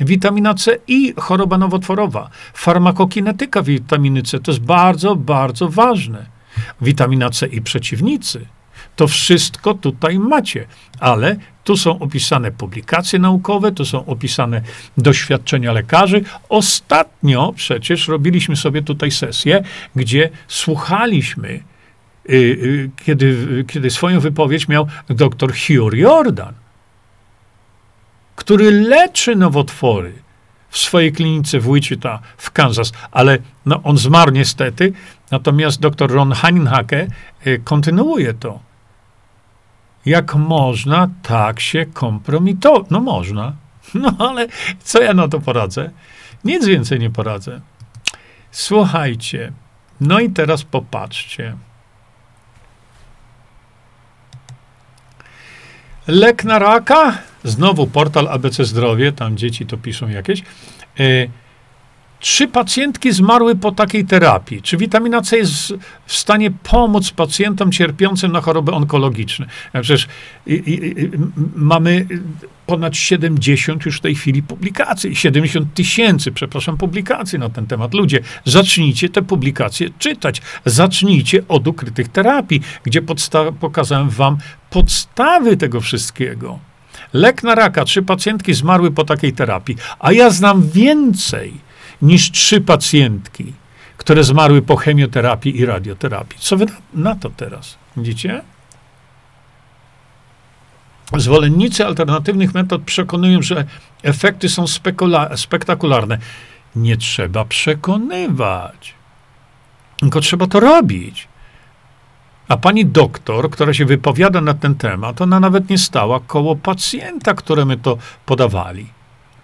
Witamina C i choroba nowotworowa. Farmakokinetyka witaminy C to jest bardzo, bardzo ważne. Witamina C i przeciwnicy. To wszystko tutaj macie, ale tu są opisane publikacje naukowe, tu są opisane doświadczenia lekarzy. Ostatnio przecież robiliśmy sobie tutaj sesję, gdzie słuchaliśmy Y, y, kiedy, kiedy swoją wypowiedź miał dr Hugh Jordan, który leczy nowotwory w swojej klinice w Wichita w Kansas, ale no, on zmarł niestety, natomiast dr Ron Haninhake y, kontynuuje to. Jak można tak się kompromitować? No można. No ale co ja na to poradzę? Nic więcej nie poradzę. Słuchajcie, no i teraz popatrzcie. Lek na raka, znowu portal ABC Zdrowie, tam dzieci to piszą jakieś. E, Trzy pacjentki zmarły po takiej terapii. Czy witamina C jest w stanie pomóc pacjentom cierpiącym na choroby onkologiczne? Przecież i, i, i, mamy ponad 70 już w tej chwili publikacji, 70 tysięcy, przepraszam, publikacji na ten temat. Ludzie, zacznijcie te publikacje czytać. Zacznijcie od ukrytych terapii, gdzie podsta- pokazałem wam podstawy tego wszystkiego. Lek na raka, trzy pacjentki zmarły po takiej terapii, a ja znam więcej niż trzy pacjentki, które zmarły po chemioterapii i radioterapii. Co wy na to teraz? Widzicie? Zwolennicy alternatywnych metod przekonują, że efekty są spektakularne. Nie trzeba przekonywać, tylko trzeba to robić. A pani doktor, która się wypowiada na ten temat, ona nawet nie stała koło pacjenta, któremu to podawali.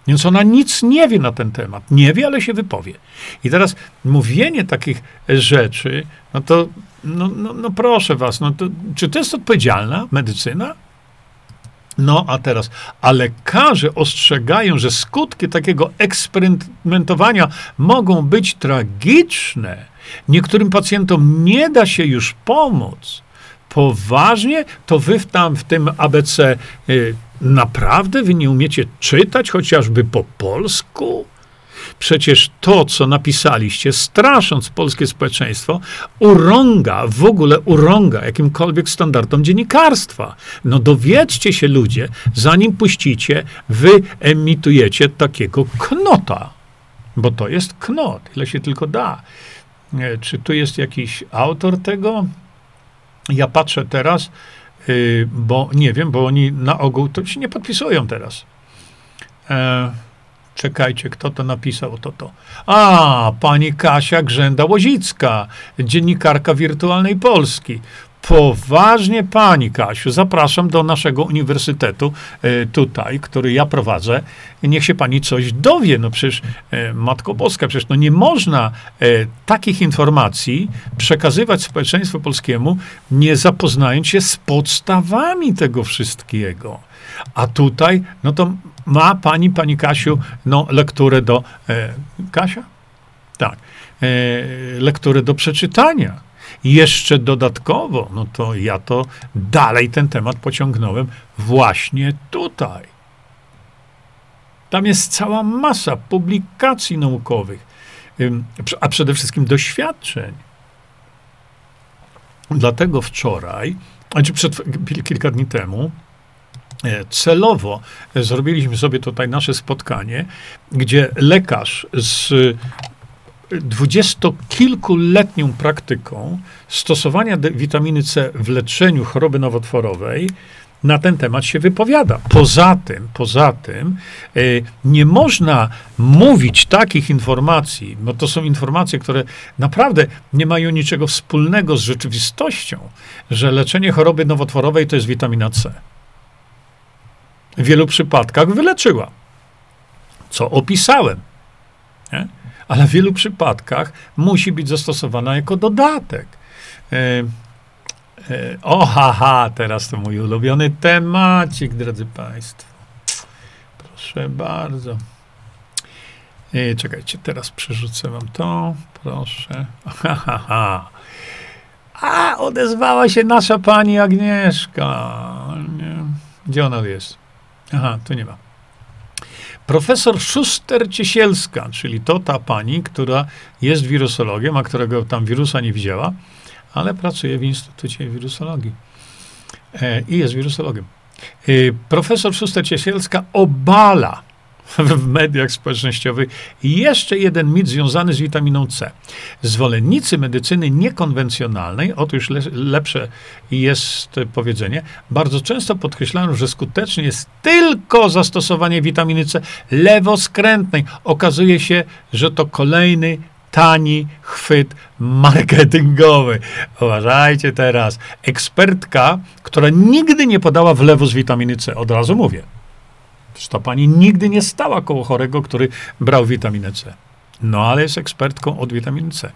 Więc ona nic nie wie na ten temat. Nie wie, ale się wypowie. I teraz mówienie takich rzeczy, no to, no, no, no proszę was, no to, czy to jest odpowiedzialna medycyna? No a teraz, a lekarze ostrzegają, że skutki takiego eksperymentowania mogą być tragiczne. Niektórym pacjentom nie da się już pomóc. Poważnie? To wy tam w tym ABC y, naprawdę wy nie umiecie czytać chociażby po polsku? Przecież to, co napisaliście, strasząc polskie społeczeństwo, urąga, w ogóle urąga jakimkolwiek standardom dziennikarstwa. No dowiedzcie się ludzie, zanim puścicie, wy emitujecie takiego knota. Bo to jest knot, ile się tylko da. Czy tu jest jakiś autor tego? Ja patrzę teraz, bo nie wiem, bo oni na ogół to się nie podpisują teraz. E, czekajcie, kto to napisał, to to. A, pani Kasia Grzęda-Łozicka, dziennikarka Wirtualnej Polski. Poważnie, pani Kasiu, zapraszam do naszego uniwersytetu e, tutaj, który ja prowadzę. Niech się pani coś dowie. No przecież, e, Matko Boska, przecież no nie można e, takich informacji przekazywać społeczeństwu polskiemu, nie zapoznając się z podstawami tego wszystkiego. A tutaj, no to ma pani, pani Kasiu, no lekturę do... Kasia? Tak. lekturę do przeczytania jeszcze dodatkowo, no to ja to dalej ten temat pociągnąłem właśnie tutaj. Tam jest cała masa publikacji naukowych, a przede wszystkim doświadczeń. Dlatego wczoraj, znaczy przed, kilka dni temu, e, celowo zrobiliśmy sobie tutaj nasze spotkanie, gdzie lekarz z dwudziestokilkuletnią praktyką stosowania witaminy C w leczeniu choroby nowotworowej na ten temat się wypowiada. Poza tym, poza tym, y, nie można mówić takich informacji, bo to są informacje, które naprawdę nie mają niczego wspólnego z rzeczywistością, że leczenie choroby nowotworowej to jest witamina C. W wielu przypadkach wyleczyła, co opisałem. Ale w wielu przypadkach musi być zastosowana jako dodatek. E, e, o, haha, teraz to mój ulubiony temacik, drodzy Państwo. Proszę bardzo. E, czekajcie, teraz przerzucę Wam to. Proszę. Ha, ha, ha. A, odezwała się nasza pani Agnieszka. Gdzie ona jest? Aha, tu nie ma. Profesor Szuster-Ciesielska, czyli to ta pani, która jest wirusologiem, a którego tam wirusa nie widziała, ale pracuje w Instytucie Wirusologii e, i jest wirusologiem. E, profesor Szuster-Ciesielska obala w mediach społecznościowych jeszcze jeden mit związany z witaminą C. Zwolennicy medycyny niekonwencjonalnej, otóż le, lepsze jest powiedzenie, bardzo często podkreślają, że skuteczne jest tylko zastosowanie witaminy C lewoskrętnej. Okazuje się, że to kolejny tani chwyt marketingowy. Uważajcie teraz. Ekspertka, która nigdy nie podała wlewu z witaminy C, od razu mówię. Przecież ta pani nigdy nie stała koło chorego, który brał witaminę C. No, ale jest ekspertką od witaminy C.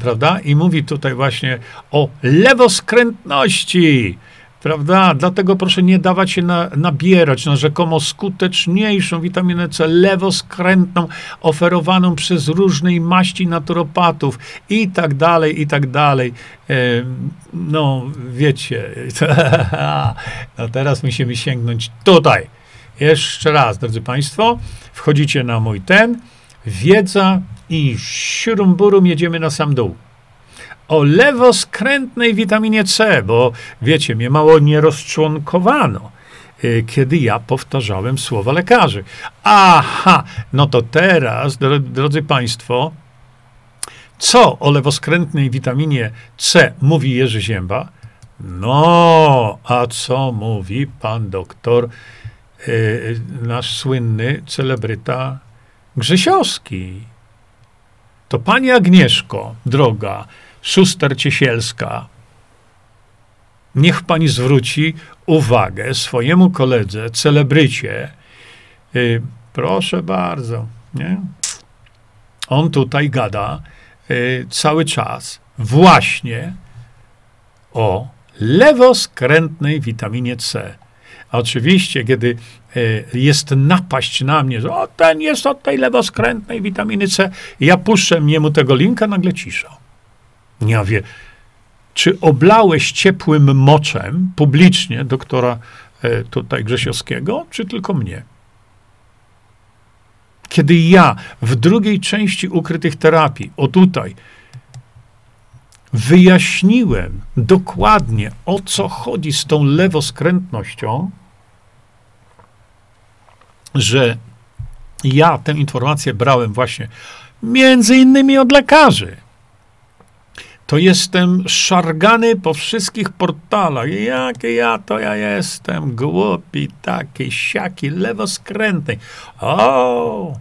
Prawda? I mówi tutaj właśnie o lewoskrętności. Prawda? Dlatego proszę nie dawać się na, nabierać na rzekomo skuteczniejszą witaminę C, lewoskrętną, oferowaną przez różnej maści naturopatów i tak dalej, i tak dalej. E, no, wiecie, no teraz musimy sięgnąć tutaj. Jeszcze raz, drodzy Państwo, wchodzicie na mój ten, wiedza i siurumburum jedziemy na sam dół o lewoskrętnej witaminie C, bo wiecie, mnie mało nie rozczłonkowano, y, kiedy ja powtarzałem słowa lekarzy. Aha, no to teraz, drodzy Państwo, co o lewoskrętnej witaminie C mówi Jerzy Zięba? No, a co mówi pan doktor, nasz słynny celebryta Grzesiowski? To pani Agnieszko, droga, Szuster Ciesielska. Niech pani zwróci uwagę swojemu koledze, celebrycie. Yy, proszę bardzo, nie? On tutaj gada yy, cały czas właśnie o lewoskrętnej witaminie C. A oczywiście, kiedy y, jest napaść na mnie, że o, ten jest od tej lewoskrętnej witaminy C, ja puszczę mu tego linka, nagle cisza. Ja wie, czy oblałeś ciepłym moczem publicznie doktora e, tutaj Grzesiowskiego, czy tylko mnie? Kiedy ja w drugiej części ukrytych terapii, o tutaj, wyjaśniłem dokładnie, o co chodzi z tą lewoskrętnością, że ja tę informację brałem właśnie między innymi od lekarzy to jestem szargany po wszystkich portalach. Jakie ja to ja jestem, głupi, taki, siaki, lewoskrętny. O,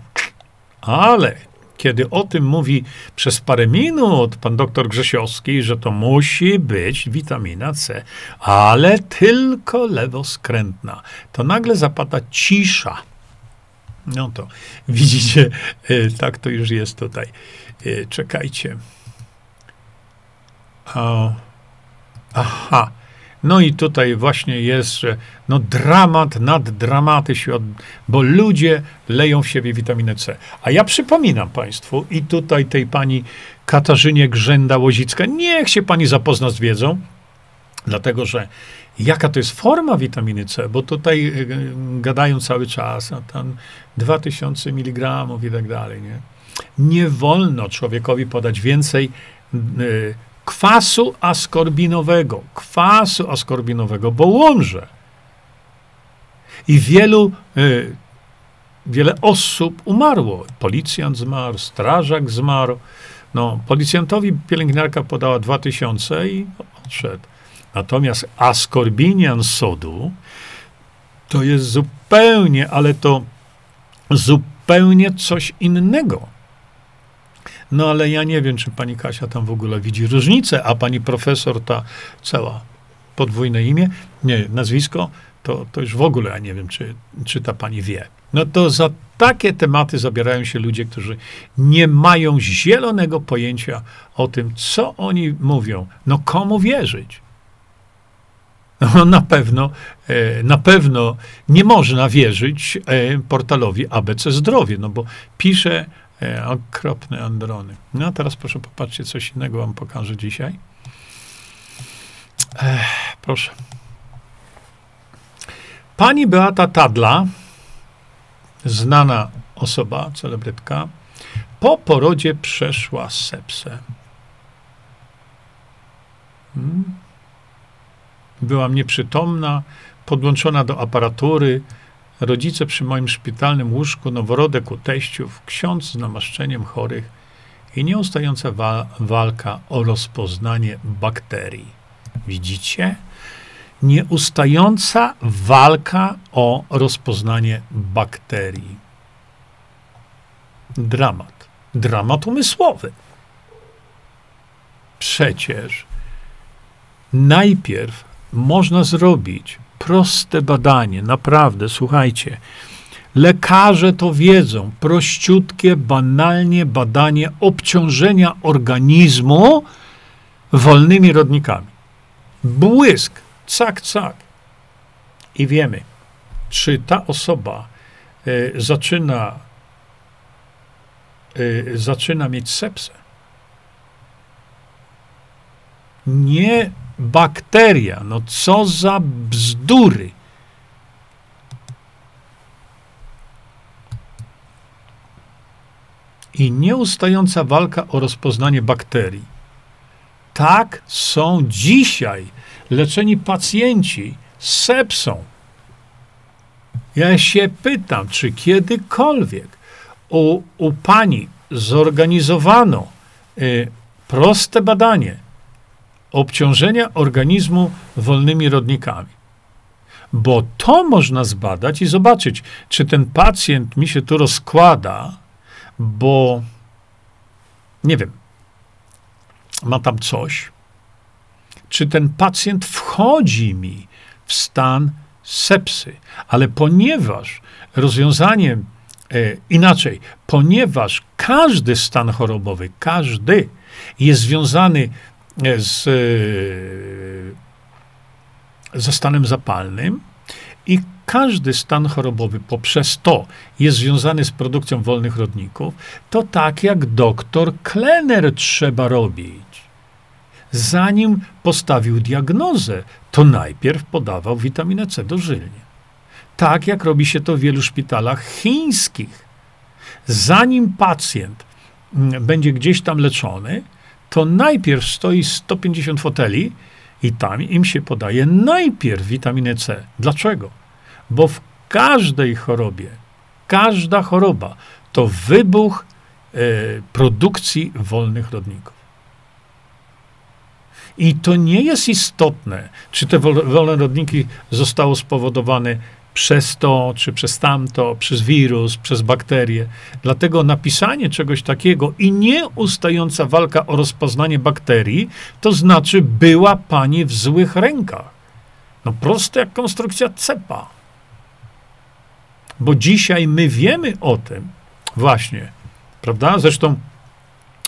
ale kiedy o tym mówi przez parę minut pan doktor Grzesiowski, że to musi być witamina C, ale tylko lewoskrętna, to nagle zapada cisza. No to widzicie, e, tak to już jest tutaj. E, czekajcie. O, aha. No i tutaj właśnie jest, że no dramat nad dramaty się, od, bo ludzie leją w siebie witaminę C. A ja przypominam Państwu i tutaj tej pani Katarzynie Grzęda-Łozicka, niech się Pani zapozna z wiedzą, dlatego że jaka to jest forma witaminy C, bo tutaj y, gadają cały czas, a tam 2000 mg i tak dalej, nie? Nie wolno człowiekowi podać więcej y, kwasu askorbinowego, kwasu askorbinowego, bo łomże. I wielu, y, wiele osób umarło. Policjant zmarł, strażak zmarł. No, policjantowi pielęgniarka podała 2000 i odszedł. Natomiast askorbinian sodu to jest zupełnie, ale to zupełnie coś innego. No ale ja nie wiem, czy pani Kasia tam w ogóle widzi różnicę, a pani profesor ta cała podwójne imię, nie, nazwisko, to, to już w ogóle ja nie wiem, czy, czy ta pani wie. No to za takie tematy zabierają się ludzie, którzy nie mają zielonego pojęcia o tym, co oni mówią. No komu wierzyć? No, na pewno, e, na pewno nie można wierzyć e, portalowi ABC Zdrowie, no bo pisze E, okropne androny. No a teraz proszę popatrzcie, coś innego wam pokażę dzisiaj. Ech, proszę. Pani Beata Tadla, znana osoba, celebrytka, po porodzie przeszła sepsę. Hmm? Byłam nieprzytomna, podłączona do aparatury, Rodzice przy moim szpitalnym łóżku, noworodek u teściów, ksiądz z namaszczeniem chorych i nieustająca wa walka o rozpoznanie bakterii. Widzicie? Nieustająca walka o rozpoznanie bakterii. Dramat. Dramat umysłowy. Przecież najpierw można zrobić proste badanie, naprawdę, słuchajcie. Lekarze to wiedzą. Prościutkie, banalnie badanie obciążenia organizmu wolnymi rodnikami. Błysk. cak, cak. I wiemy, czy ta osoba y, zaczyna, y, zaczyna mieć sepsę. Nie bakteria, no co za bzdury. I nieustająca walka o rozpoznanie bakterii. Tak są dzisiaj leczeni pacjenci z sepsą. Ja się pytam, czy kiedykolwiek u, u pani zorganizowano y, proste badanie obciążenia organizmu wolnymi rodnikami. Bo to można zbadać i zobaczyć, czy ten pacjent mi się tu rozkłada, bo nie wiem, ma tam coś, czy ten pacjent wchodzi mi w stan sepsy. Ale ponieważ rozwiązaniem e, inaczej, ponieważ każdy stan chorobowy, każdy jest związany z, e, ze stanem zapalnym i każdy stan chorobowy poprzez to jest związany z produkcją wolnych rodników, to tak jak doktor Klenner trzeba robić zanim postawił diagnozę, to najpierw podawał witaminę C dożylnie. Tak jak robi się to w wielu szpitalach chińskich. Zanim pacjent mm, będzie gdzieś tam leczony, to najpierw stoi 150 foteli i tam im się podaje najpierw witaminę C. Dlaczego? Bo w każdej chorobie, każda choroba to wybuch e, produkcji wolnych rodników. I to nie jest istotne, czy te wolne rodniki zostało spowodowane przez to, czy przez tamto, przez wirus, przez bakterie. Dlatego napisanie czegoś takiego i nieustająca walka o rozpoznanie bakterii, to znaczy była pani w złych rękach. No proste jak konstrukcja cepa. Bo dzisiaj my wiemy o tym, właśnie, prawda? Zresztą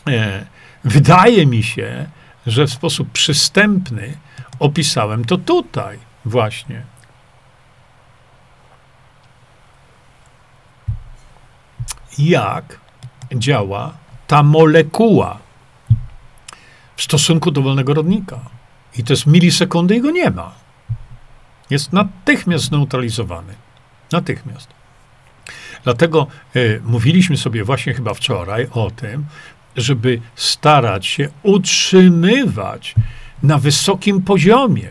e, wydaje mi się, że w sposób przystępny opisałem to tutaj właśnie. Jak działa ta molekuła w stosunku do wolnego rodnika. I to jest milisekundy i go nie ma. Jest natychmiast zneutralizowany. Natychmiast. Dlatego y, mówiliśmy sobie właśnie chyba wczoraj o tym, żeby starać się utrzymywać na wysokim poziomie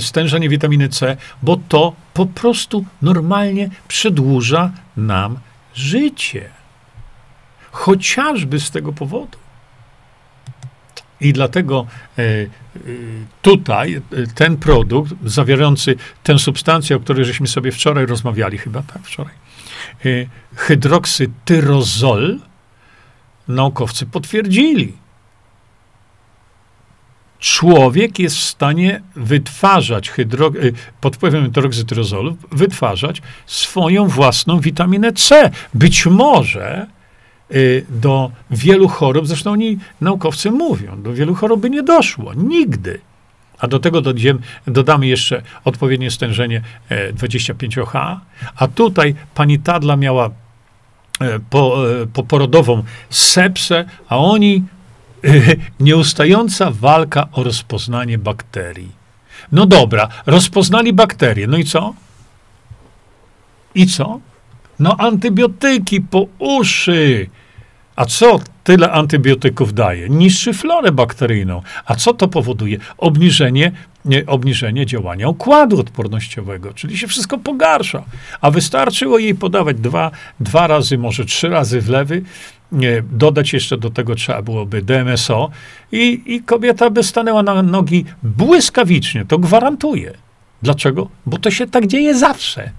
stężenie witaminy C, bo to po prostu normalnie przedłuża nam życie. Chociażby z tego powodu. I dlatego e, e, tutaj ten produkt, zawierający tę substancję, o której żeśmy sobie wczoraj rozmawiali, chyba tak, wczoraj, hydroksytyrozol, naukowcy potwierdzili. Człowiek jest w stanie wytwarzać hydro, y, pod wpływem hydroksytyrozolu, wytwarzać swoją własną witaminę C. Być może y, do wielu chorób, zresztą oni, naukowcy mówią, do wielu chorób by nie doszło. Nigdy. A do tego dodamy jeszcze odpowiednie stężenie 25H. E, A tutaj pani Tadla miała E, po, e, poporodową sepsę, a oni nieustająca walka o rozpoznanie bakterii. No dobra, rozpoznali bakterie, no i co? I co? No antybiotyki po uszy. A co tyle antybiotyków daje? Niszczy florę bakteryjną. A co to powoduje? Obniżenie, nie, obniżenie działania układu odpornościowego, czyli się wszystko pogarsza. A wystarczyło jej podawać dwa, dwa razy, może trzy razy wlewy, nie, dodać jeszcze do tego trzeba byłoby DMSO i, i kobieta by stanęła na nogi błyskawicznie, to gwarantuję. Dlaczego? Bo to się tak dzieje zawsze.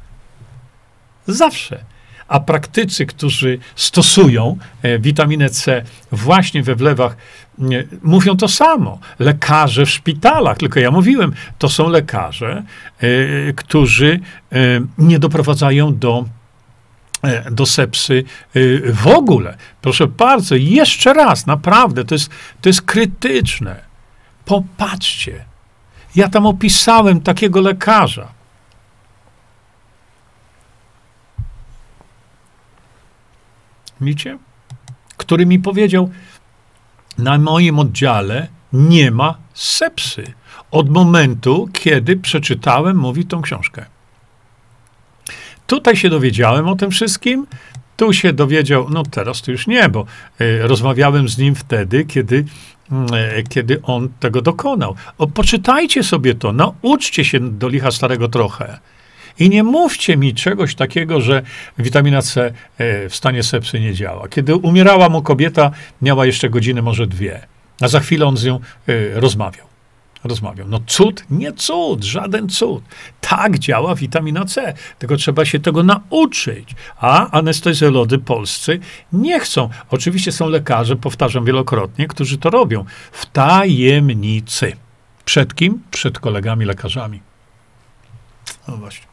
Zawsze a praktycy, którzy stosują e, witaminę C właśnie we wlewach, mówią to samo. Lekarze w szpitalach, tylko ja mówiłem, to są lekarze, e, którzy e, nie doprowadzają do do sepsy w ogóle. Proszę bardzo, jeszcze raz, naprawdę, to jest, to jest krytyczne. Popatrzcie, Ja tam opisałem takiego lekarza. Widzicie? Który mi powiedział, na moim oddziale nie ma sepsy. Od momentu, kiedy przeczytałem, mówi tą książkę. Tutaj się dowiedziałem o tym wszystkim, tu się dowiedział, no teraz to już nie, bo y, rozmawiałem z nim wtedy, kiedy, y, kiedy on tego dokonał. O, poczytajcie sobie to, nauczcie się do licha starego trochę. I nie mówcie mi czegoś takiego, że witamina C y, w stanie sepsy nie działa. Kiedy umierała mu kobieta, miała jeszcze godzinę, może dwie, a za chwilę on z nią rozmawiał rozmawiał. No cud? Nie cud, żaden cud. Tak działa witamina C, tylko trzeba się tego nauczyć. A anestezjolodzy polscy nie chcą. Oczywiście są lekarze, powtarzam wielokrotnie, którzy to robią w tajemnicy. Przed kim? Przed kolegami lekarzami. No właśnie.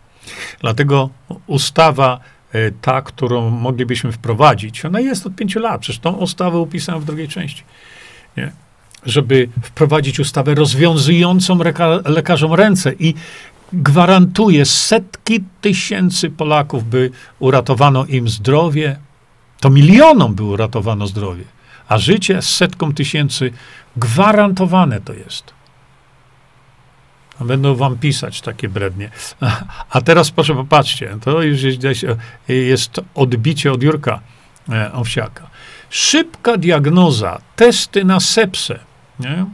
Dlatego ustawa e, ta, którą moglibyśmy wprowadzić, ona jest od pięciu lat. Przecież tą ustawę upisałem w drugiej części. Nie? Żeby wprowadzić ustawę rozwiązującą lekarzom ręce i gwarantuje setki tysięcy Polaków, by uratowano im zdrowie. To milionom by uratowano zdrowie, a życie z setką tysięcy gwarantowane to jest. Będą wam pisać takie brednie. A teraz proszę popatrzcie, to już jest, jest odbicie od Jurka e, Owsiaka. Szybka diagnoza, testy na sepsę nie?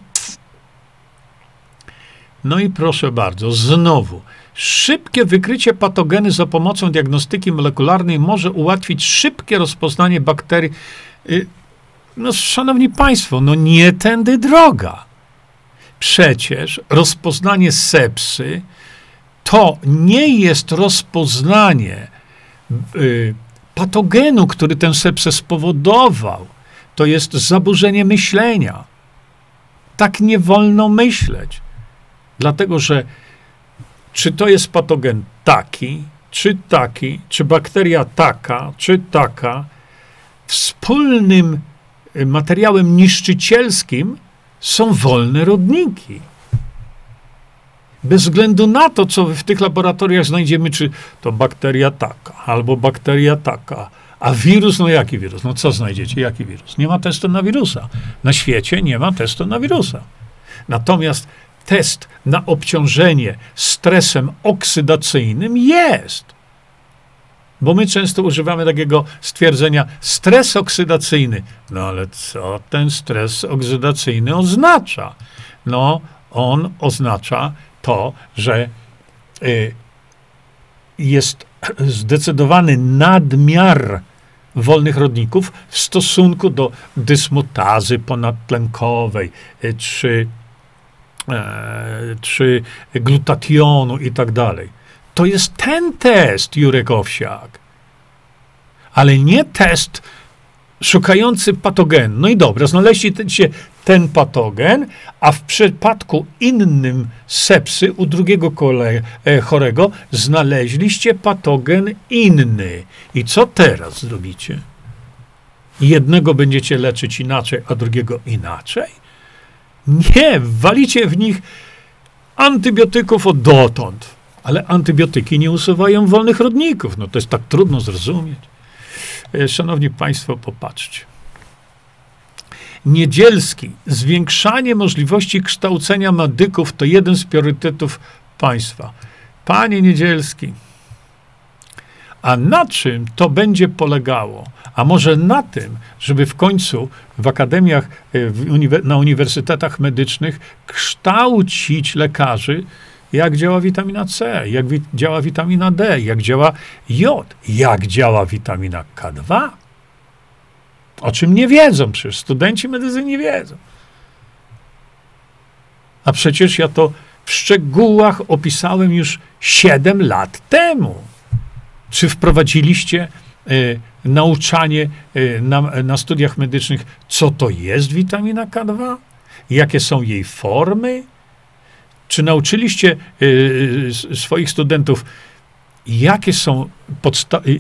No i proszę bardzo, znowu. Szybkie wykrycie patogeny za pomocą diagnostyki molekularnej może ułatwić szybkie rozpoznanie bakterii. Y, no, szanowni państwo, no nie tędy droga. Przecież rozpoznanie sepsy to nie jest rozpoznanie y, patogenu, który tę sepsę spowodował. To jest zaburzenie myślenia tak nie wolno myśleć. Dlatego, że czy to jest patogen taki, czy taki, czy bakteria taka, czy taka, wspólnym y, materiałem niszczycielskim są wolne rodniki. Bez względu na to, co w tych laboratoriach znajdziemy, czy to bakteria taka, albo bakteria taka, a wirus, no jaki wirus? No co znajdziecie? Jaki wirus? Nie ma testu na wirusa. Na świecie nie ma testu na wirusa. Natomiast test na obciążenie stresem oksydacyjnym jest. Bo my często używamy takiego stwierdzenia stres oksydacyjny. No ale co ten stres oksydacyjny oznacza? No, on oznacza to, że y, jest zdecydowany nadmiar wolnych rodników w stosunku do dysmutazy ponadtlenkowej e, czy, e, czy glutationu i tak dalej. To jest ten test, Jurek Owsiak. Ale nie test szukający patogen. No i dobra, znaleźliście ten patogen, a w przypadku innym sepsy u drugiego kole, e, chorego znaleźliście patogen inny. I co teraz zrobicie? Jednego będziecie leczyć inaczej, a drugiego inaczej? Nie, walicie w nich antybiotyków od dotąd. Ale antybiotyki nie usuwają wolnych rodników. No to jest tak trudno zrozumieć. E, szanowni Państwo, popatrzcie. Niedzielski, zwiększanie możliwości kształcenia medyków to jeden z priorytetów państwa. Panie Niedzielski, a na czym to będzie polegało? A może na tym, żeby w końcu w akademiach, e, w na uniwersytetach medycznych kształcić lekarzy, jak działa witamina C, jak wi działa witamina D, jak działa jod, jak działa witamina K2. O czym nie wiedzą przecież, studenci medycyny nie wiedzą. A przecież ja to w szczegółach opisałem już 7 lat temu. Czy wprowadziliście y, nauczanie y, na, na studiach medycznych, co to jest witamina K2? Jakie są jej formy? Czy nauczyliście y, swoich studentów, jakie są,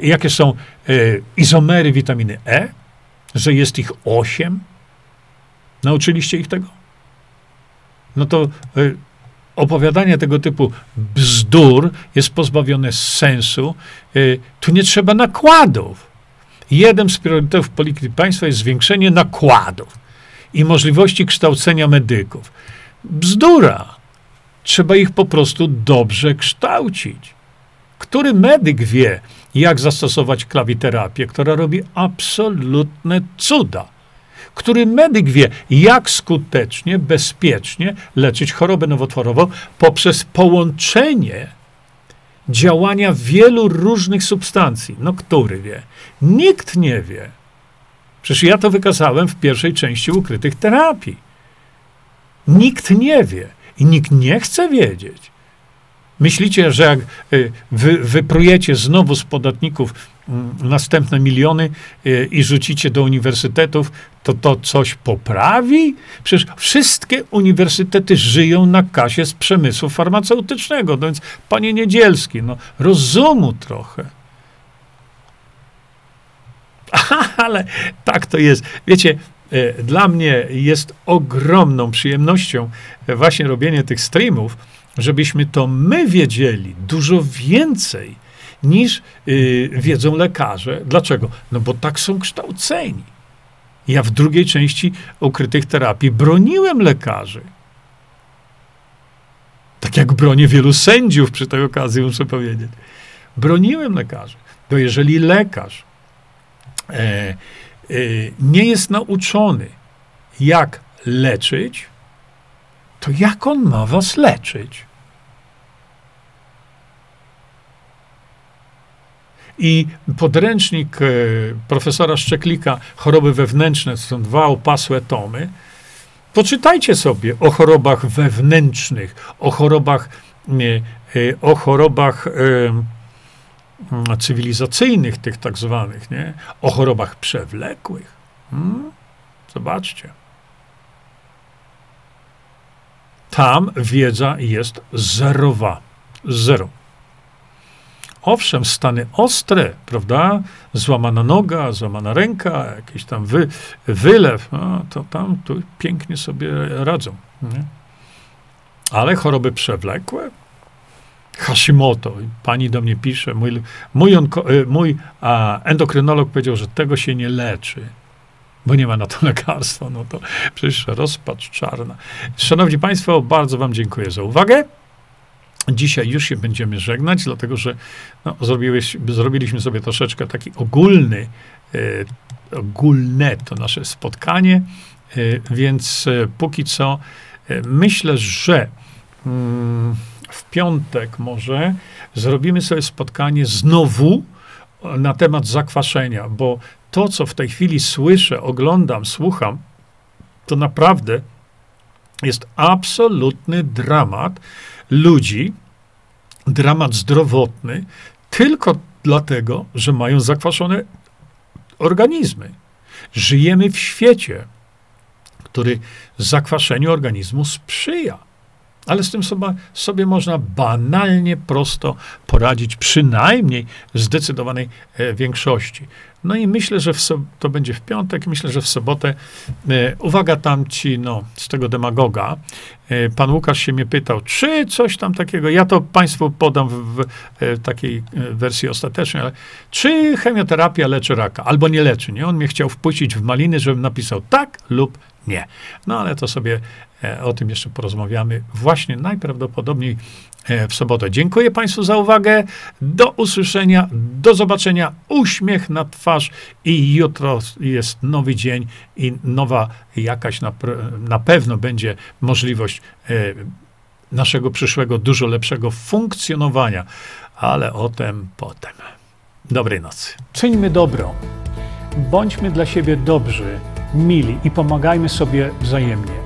jakie są izomery witaminy E? Że jest ich osiem? Nauczyliście ich tego? No to y, opowiadanie tego typu bzdur jest pozbawione sensu. Y, tu nie trzeba nakładów. Jeden z priorytetów polityki państwa jest zwiększenie nakładów i możliwości kształcenia medyków. Bzdura. Trzeba ich po prostu dobrze kształcić. Który medyk wie, jak zastosować klawiterapię, która robi absolutne cuda? Który medyk wie, jak skutecznie, bezpiecznie leczyć chorobę nowotworową poprzez połączenie działania wielu różnych substancji? No, który wie? Nikt nie wie. Przecież ja to wykazałem w pierwszej części ukrytych terapii. Nikt nie wie i nikt nie chce wiedzieć. Myślicie, że jak y, wy, wyprujecie znowu z podatników mm, następne miliony y, i rzucicie do uniwersytetów, to to coś poprawi? Przecież wszystkie uniwersytety żyją na kasie z przemysłu farmaceutycznego. No więc, panie Niedzielski, no, rozumu trochę. Ale tak to jest. Wiecie, y, dla mnie jest ogromną przyjemnością właśnie robienie tych streamów, żebyśmy to my wiedzieli dużo więcej niż yy, wiedzą lekarze. Dlaczego? No bo tak są kształceni. Ja w drugiej części ukrytych terapii broniłem lekarzy. Tak jak bronię wielu sędziów przy tej okazji, muszę powiedzieć. Broniłem lekarzy. Bo jeżeli lekarz e, e, nie jest nauczony, jak leczyć, to jak on ma was leczyć? I podręcznik e, profesora Szczeklika, Choroby wewnętrzne, są dwa opasłe tomy. Poczytajcie sobie o chorobach wewnętrznych, o chorobach, e, o chorobach cywilizacyjnych, tych tak zwanych, nie? o chorobach przewlekłych. Hmm? Zobaczcie. Tam wiedza jest zerowa. Zero. Owszem, stany ostre, prawda? Złamana noga, złamana ręka, jakiś tam wy, wylew, no, to tam tu pięknie sobie radzą. Nie? Ale choroby przewlekłe, Hashimoto, pani do mnie pisze, mój, mój, onko, y, mój a, endokrynolog powiedział, że tego się nie leczy, bo nie ma na to lekarstwa. No to przecież rozpacz czarna. Szanowni Państwo, bardzo Wam dziękuję za uwagę. Dzisiaj już się będziemy żegnać, dlatego że no, zrobiliśmy sobie troszeczkę taki ogólny, e, ogólne to nasze spotkanie, e, więc e, póki co e, myślę, że mm, w piątek może zrobimy sobie spotkanie znowu na temat zakwaszenia, bo to, co w tej chwili słyszę, oglądam, słucham, to naprawdę jest absolutny dramat ludzi, dramat zdrowotny, tylko dlatego, że mają zakwaszone organizmy. Żyjemy w świecie, który zakwaszeniu organizmu sprzyja. Ale z tym sobie, sobie można banalnie, prosto poradzić, przynajmniej zdecydowanej e, większości. No i myślę, że so, to będzie w piątek, myślę, że w sobotę. E, uwaga tam ci, no, z tego demagoga. E, pan Łukasz się mnie pytał, czy coś tam takiego, ja to Państwu podam w, w, w takiej e, wersji ostatecznej, ale czy chemioterapia leczy raka, albo nie leczy, nie? On mnie chciał wpuścić w maliny, żebym napisał tak lub nie. No ale to sobie e, o tym jeszcze porozmawiamy właśnie najprawdopodobniej e, w sobotę. Dziękuję Państwu za uwagę. Do usłyszenia, do zobaczenia. Uśmiech na twarz i jutro jest nowy dzień i nowa jakaś na, na pewno będzie możliwość e, naszego przyszłego, dużo lepszego funkcjonowania, ale o tym potem. Dobrej nocy. Czyńmy dobro. Bądźmy dla siebie dobrzy mili i pomagajmy sobie wzajemnie.